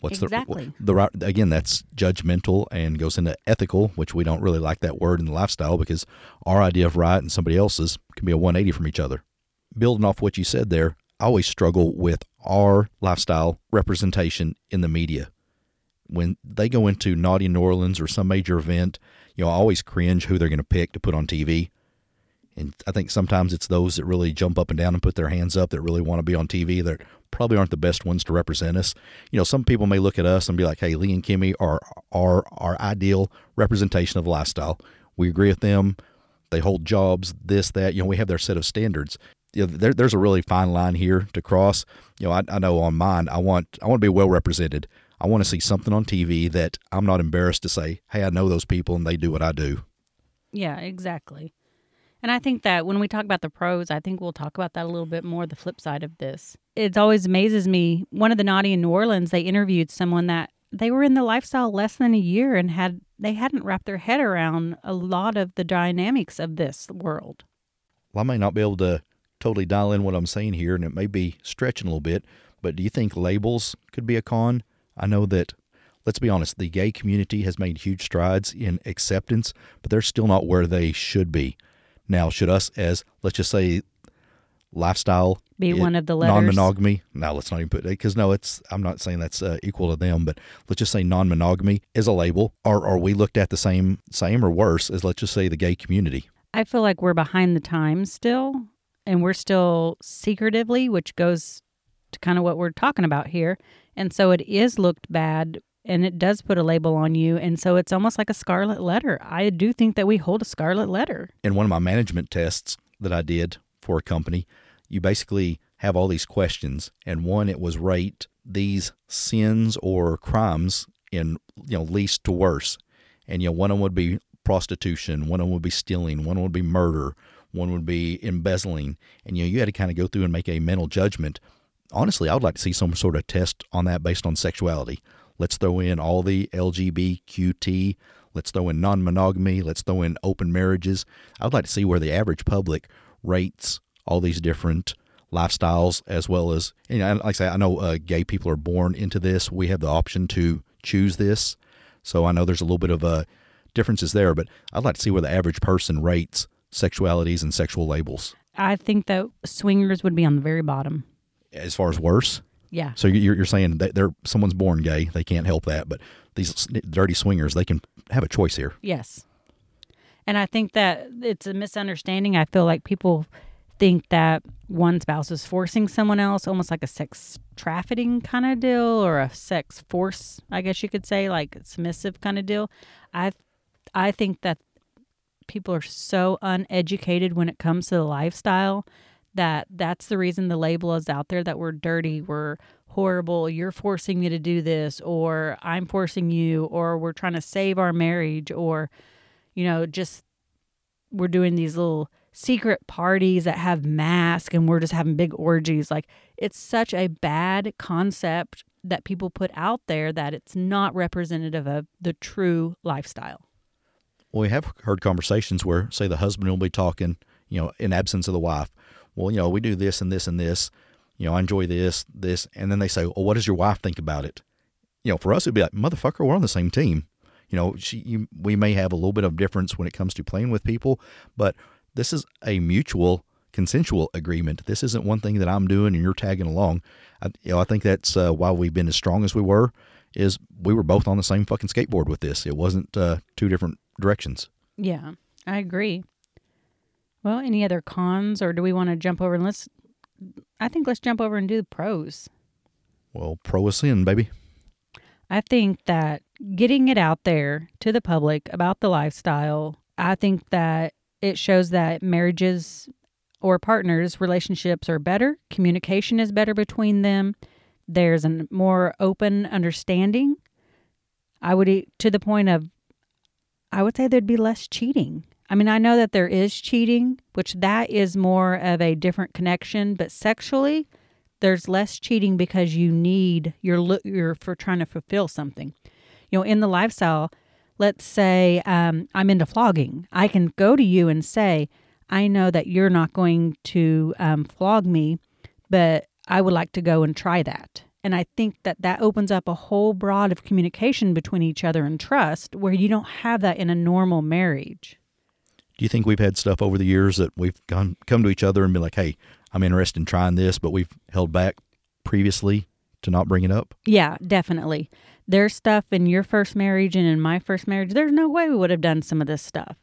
What's Exactly. the the right again? That's judgmental and goes into ethical, which we don't really like that word in the lifestyle because our idea of right and somebody else's can be a 180 from each other. Building off what you said there, I always struggle with our lifestyle representation in the media. When they go into Naughty New Orleans or some major event, you know, I always cringe who they're going to pick to put on TV. And I think sometimes it's those that really jump up and down and put their hands up that really want to be on TV that probably aren't the best ones to represent us. You know, some people may look at us and be like, hey, Lee and Kimmy are, are our ideal representation of lifestyle. We agree with them. They hold jobs, this, that. You know, we have their set of standards. you know, there, there's a really fine line here to cross. You know, I, I know on mine, I want I want to be well represented. I want to see something on TV that I'm not embarrassed to say, "Hey, I know those people and they do what I do." Yeah, exactly. And I think that when we talk about the pros, I think we'll talk about that a little bit more. The flip side of this, it always amazes me. One of the naughty in New Orleans, they interviewed someone that they were in the lifestyle less than a year and had they hadn't wrapped their head around a lot of the dynamics of this world. Well, I may not be able to totally dial in what I'm saying here, and it may be stretching a little bit, but do you think labels could be a con? I know that, let's be honest, the gay community has made huge strides in acceptance, but they're still not where they should be. Now, should us, as let's just say, lifestyle Be it- one of the letters. non-monogamy no let's not even put it because no it's i'm not saying that's uh, equal to them but let's just say non-monogamy is a label are, are we looked at the same same or worse as let's just say the gay community I feel like we're behind the times still, and we're still secretively, which goes to kind of what we're talking about here. And so it is looked bad and it does put a label on you. And so it's almost like a scarlet letter. I do think that we hold a scarlet letter. in one of my management tests that I did for a company, you basically have all these questions, and one it was rate these sins or crimes in you know least to worse, and you know one of them would be prostitution, one of them would be stealing, one would be murder, one would be embezzling, and you know you had to kind of go through and make a mental judgment. Honestly, I would like to see some sort of test on that based on sexuality. Let's throw in all the LGBTQT. Let's throw in non monogamy. Let's throw in open marriages. I would like to see where the average public rates all these different lifestyles as well as, you know, like I say, I know uh, gay people are born into this. We have the option to choose this. So I know there's a little bit of uh, differences there, but I'd like to see where the average person rates sexualities and sexual labels. I think that swingers would be on the very bottom. As far as worse, Yeah. so you're, you're saying that they're someone's born gay, they can't help that, but these dirty swingers, they can have a choice here. Yes. And I think that it's a misunderstanding. I feel like people think that one spouse is forcing someone else, almost like a sex trafficking kind of deal or a sex force, I guess you could say, like submissive kind of deal. I I think that people are so uneducated when it comes to the lifestyle that that's the reason the label is out there that we're dirty, we're horrible, you're forcing me to do this or I'm forcing you or we're trying to save our marriage or you know, just we're doing these little secret parties that have masks and we're just having big orgies. Like it's such a bad concept that people put out there that it's not representative of the true lifestyle. Well, we have heard conversations where, say, the husband will be talking, you know, in absence of the wife. Well, you know, we do this and this and this. You know, I enjoy this, this, and then they say, "Well, what does your wife think about it?" You know, for us, it'd be like, "Motherfucker, we're on the same team." You know, she, you, we may have a little bit of difference when it comes to playing with people, but this is a mutual, consensual agreement. This isn't one thing that I'm doing and you're tagging along. I, you know, I think that's uh, why we've been as strong as we were. Is we were both on the same fucking skateboard with this. It wasn't uh, two different directions. Yeah, I agree. Well, any other cons or do we want to jump over and let's I think let's jump over and do the pros. Well, pro is sin, baby. I think that getting it out there to the public about the lifestyle, I think that it shows that marriages or partners, relationships are better, communication is better between them. There's a more open understanding. I would to the point of I would say there'd be less cheating. I mean, I know that there is cheating, which that is more of a different connection, but sexually, there's less cheating because you need you're you're for trying to fulfill something. You know, in the lifestyle, let's say um, I'm into flogging. I can go to you and say, I know that you're not going to um, flog me, but I would like to go and try that. And I think that that opens up a whole broad of communication between each other and trust where you don't have that in a normal marriage. Do you think we've had stuff over the years that we've gone come to each other and be like, "Hey, I'm interested in trying this," but we've held back previously to not bring it up? Yeah, definitely. There's stuff in your first marriage and in my first marriage. There's no way we would have done some of this stuff.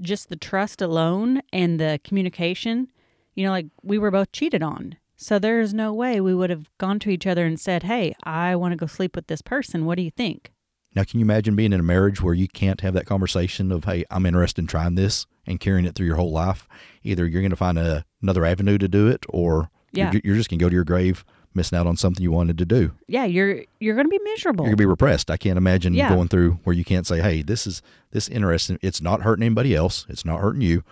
Just the trust alone and the communication, you know, like we were both cheated on. So there's no way we would have gone to each other and said, Hey, I want to go sleep with this person. What do you think? Now, can you imagine being in a marriage where you can't have that conversation of, hey, I'm interested in trying this and carrying it through your whole life? Either you're going to find a, another avenue to do it or Yeah. you're, you're just going to go to your grave missing out on something you wanted to do. Yeah, you're you're going to be miserable. You're going to be repressed. I can't imagine Yeah. going through where you can't say, hey, this is this interesting. It's not hurting anybody else. It's not hurting you. It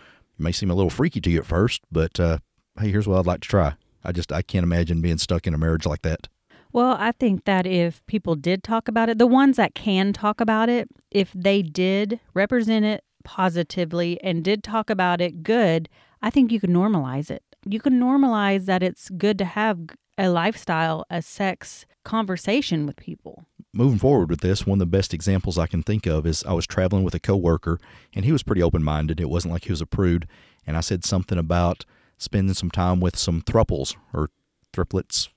may seem a little freaky to you at first, but uh, hey, here's what I'd like to try. I just I can't imagine being stuck in a marriage like that. Well, I think that if people did talk about it, the ones that can talk about it, if they did represent it positively and did talk about it good, I think you could normalize it. You can normalize that it's good to have a lifestyle, a sex conversation with people. moving forward with this, one of the best examples I can think of is I was traveling with a coworker, and he was pretty open minded. It wasn't like he was a prude, and I said something about spending some time with some thruples or triplets,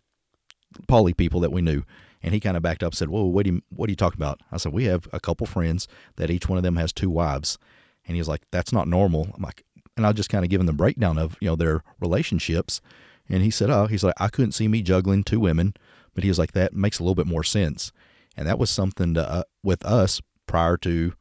poly people that we knew. And he kind of backed up said, Whoa, what, do you, what are you talking about? I said, We have a couple friends that each one of them has two wives. And he was like, That's not normal. I'm like, and I just kind of given the breakdown of, you know, their relationships. And he said, Oh, he's like, I couldn't see me juggling two women. But he was like, That makes a little bit more sense. And that was something to, uh, with us prior to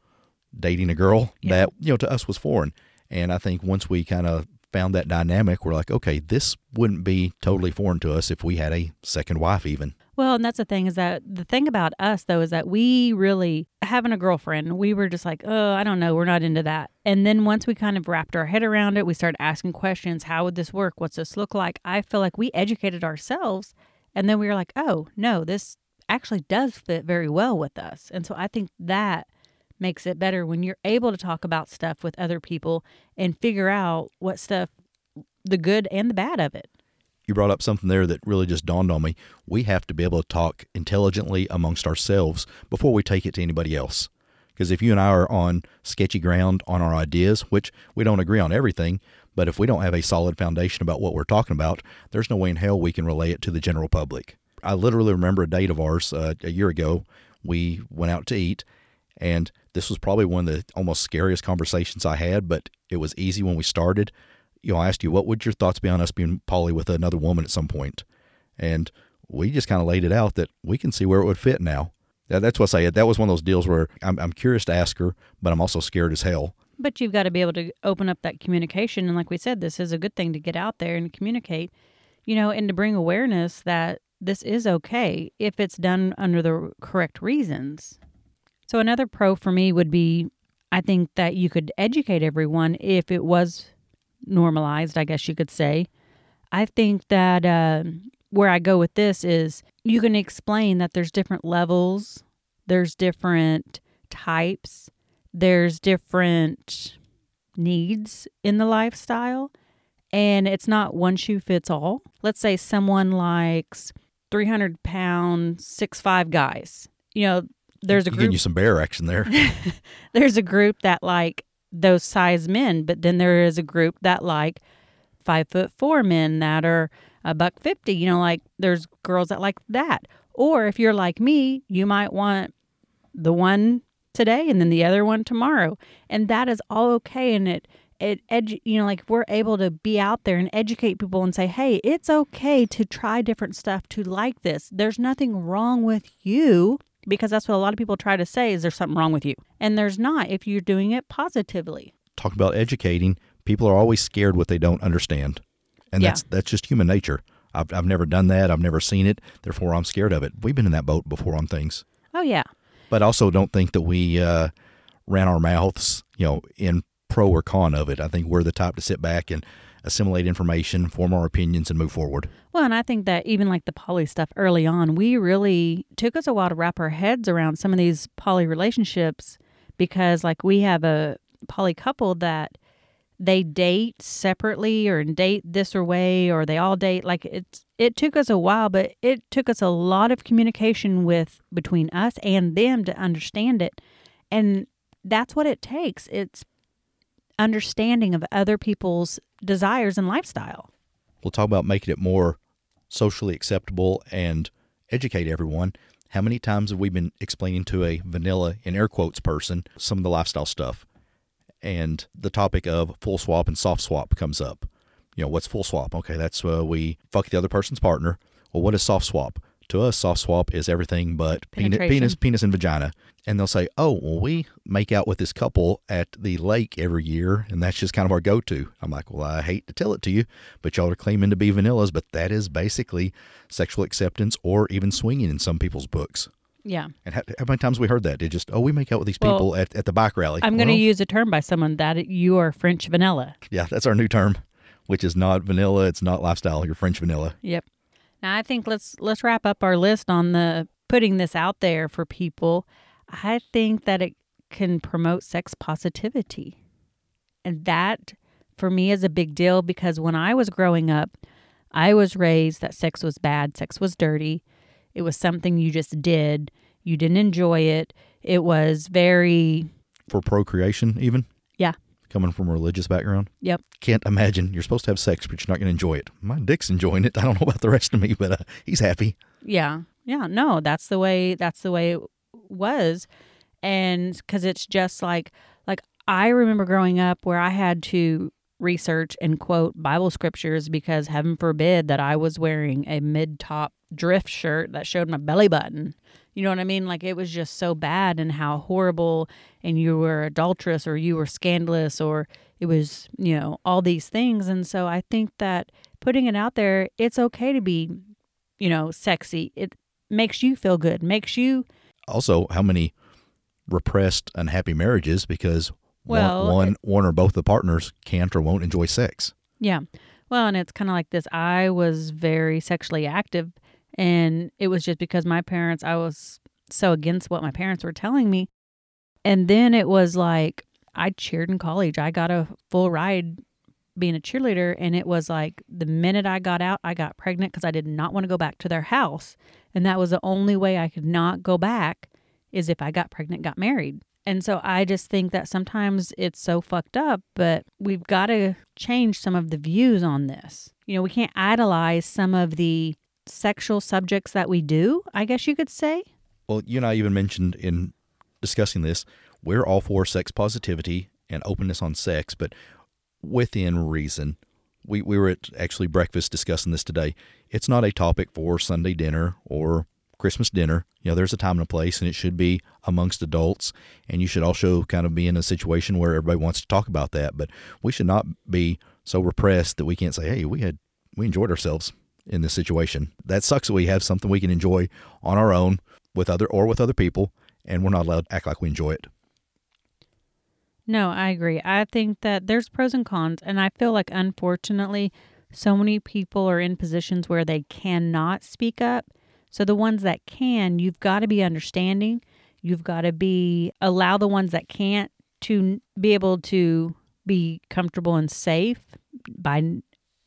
dating a girl Yeah. that, you know, to us was foreign. And I think once we kind of found that dynamic, we're like, okay, this wouldn't be totally foreign to us if we had a second wife, even. Well, and that's the thing is that the thing about us though is that we really having a girlfriend, we were just like, oh, I don't know, we're not into that. And then once we kind of wrapped our head around it, we started asking questions. How would this work? What's this look like? I feel like we educated ourselves, and then we were like, oh no, this actually does fit very well with us. And so I think that makes it better when you're able to talk about stuff with other people and figure out what stuff, the good and the bad of it. You brought up something there that really just dawned on me. We have to be able to talk intelligently amongst ourselves before we take it to anybody else. Because if you and I are on sketchy ground on our ideas, which we don't agree on everything, but if we don't have a solid foundation about what we're talking about, there's no way in hell we can relay it to the general public. I literally remember a date of ours uh, a year ago. We went out to eat, and this was probably one of the almost scariest conversations I had, but it was easy when we started. You know, I asked you, what would your thoughts be on us being poly with another woman at some point? And we just kind of laid it out that we can see where it would fit now. That- That's what I said. That was one of those deals where I'm, I'm curious to ask her, but I'm also scared as hell. But you've got to be able to open up that communication. And like we said, this is a good thing to get out there and communicate, you know, and to bring awareness that this is okay if it's done under the correct reasons. So, another pro for me would be I think that you could educate everyone if it was normalized, I guess you could say. I think that uh, where I go with this is you can explain that there's different levels, there's different types, there's different needs in the lifestyle, and it's not one shoe fits all. Let's say someone likes 300 pound, six five guys. You know, there's a group. Getting you some bear action there. [laughs] there's a group that like those size men, but then there is a group that like five foot four men that are a buck fifty. You know, like there's girls that like that. Or if you're like me, you might want the one today and then the other one tomorrow, and that is all okay. And it it edu- you know like we're able to be out there and educate people and say, hey, it's okay to try different stuff to like this. There's nothing wrong with you because that's what a lot of people try to say is there's something wrong with you and there's not if you're doing it positively Talk about educating. People are always scared what they don't understand. And Yeah. that's that's just human nature. I've, I've never done that. I've never seen it. Therefore, I'm scared of it. We've been in that boat before on things. oh yeah but also don't think that we uh, ran our mouths, you know, in pro or con of it. I think we're the type to sit back and assimilate information, form our opinions, and move forward. well and i think that even like the poly stuff early on we really took us a while to wrap our heads around some of these poly relationships because like we have a poly couple that they date separately or date this or way or they all date like it's it took us a while but it took us a lot of communication with between us and them to understand it and that's what it takes it's understanding of other people's desires and lifestyle We'll talk about making it more socially acceptable and educate everyone. How many times have we been explaining to a vanilla, in air quotes, person some of the lifestyle stuff? And the topic of full swap and soft swap comes up. You know, what's full swap? Okay, that's uh, we fuck the other person's partner. Well, what is soft swap? To us, soft swap is everything but penis, penis, penis and vagina. And they'll say, "Oh, well, we make out with this couple at the lake every year, and that's just kind of our go-to." I'm like, "Well, I hate to tell it to you, but y'all are claiming to be vanillas, but that is basically sexual acceptance or even swinging in some people's books." Yeah. And how, how many times we heard that? It just, "Oh, we make out with these Well, people at, at the bike rally." I'm going to Well, use a term by someone that you are French vanilla. Yeah, that's our new term, which is not vanilla. It's not lifestyle. You're French vanilla. Yep. Now I think let's let's wrap up our list on the putting this out there for people. I think that it can promote sex positivity. And that for me is a big deal because when I was growing up, I was raised that sex was bad, sex was dirty. It was something you just did. You didn't enjoy it. It was very For procreation, even yeah. Coming from a religious background. Yep. Can't imagine you're supposed to have sex, but you're not going to enjoy it. My dick's enjoying it. I don't know about the rest of me, but uh, he's happy. Yeah. Yeah. No, that's the way that's the way it was. And cuz it's just like like I remember growing up where I had to research and quote Bible scriptures because heaven forbid that I was wearing a mid-top drift shirt that showed my belly button. You know what I mean? Like it was just so bad and how horrible and you were adulterous or you were scandalous or it was, you know, all these things. And so I think that putting it out there, it's okay to be you know, sexy. It makes you feel good, makes you, Also, how many repressed, unhappy marriages because Well, one, one, one or both the partners can't or won't enjoy sex. yeah. Well, and it's kind of like this. I was very sexually active, and it was just because my parents, I was so against what my parents were telling me. And then it was like, I cheered in college. I got a full ride being a cheerleader, and it was like the minute I got out, I got pregnant because I did not want to go back to their house. And that was the only way I could not go back is if I got pregnant, got married. And so I just think that sometimes it's so fucked up, but we've got to change some of the views on this. You know, we can't idolize some of the sexual subjects that we do, I guess you could say. Well, you and I even mentioned in discussing this, we're all for sex positivity and openness on sex, but within reason. We, we were at actually breakfast discussing this today. It's not a topic for Sunday dinner or Christmas dinner. You know, there's a time and a place, and it should be amongst adults. And you should also kind of be in a situation where everybody wants to talk about that. But we should not be so repressed that we can't say, "Hey, we had we enjoyed ourselves in this situation." That sucks that we have something we can enjoy on our own with other or with other people, and we're not allowed to act like we enjoy it. No, I agree. I think that there's pros and cons, and I feel like unfortunately, so many people are in positions where they cannot speak up. So the ones that can, you've got to be understanding. You've got to be allow the ones that can't to be able to be comfortable and safe by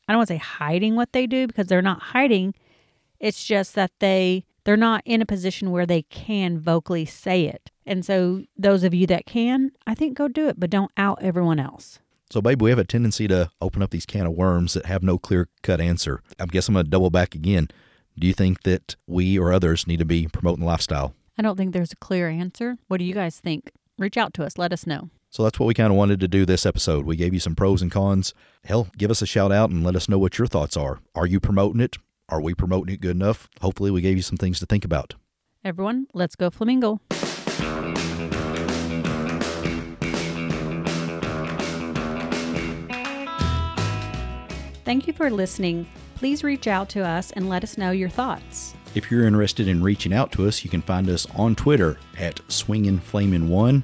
I don't want to say hiding what they do because they're not hiding. It's just that they they're not in a position where they can vocally say it. And so those of you that can, I think go do it, but don't out everyone else. So, babe, we have a tendency to open up these can of worms that have no clear cut answer. I guess I'm going to double back again. Do you think that we or others need to be promoting lifestyle? I don't think there's a clear answer. What do you guys think? Reach out to us, let us know. So that's what we kind of wanted to do this episode. We gave you some pros and cons. Hell, give us a shout out and let us know what your thoughts are. Are you promoting it? Are we promoting it good enough? Hopefully, we gave you some things to think about. Everyone, let's go flamingle. Thank you for listening. Please reach out to us and let us know your thoughts. If you're interested in reaching out to us, you can find us on Twitter at Swingin' Flamin' One.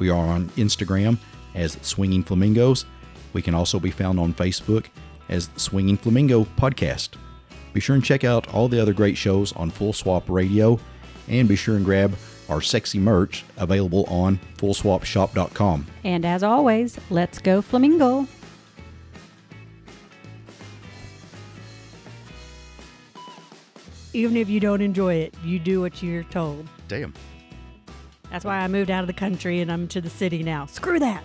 We are on Instagram as Swinging Flamingos. We can also be found on Facebook as Swinging Flamingo Podcast. Be sure and check out all the other great shows on Full Swap Radio, and be sure and grab our sexy merch available on FullSwapShop.com. And as always, let's go flamingle. Even if you don't enjoy it, you do what you're told. Damn. That's why I moved out of the country and I'm to the city now. Screw that.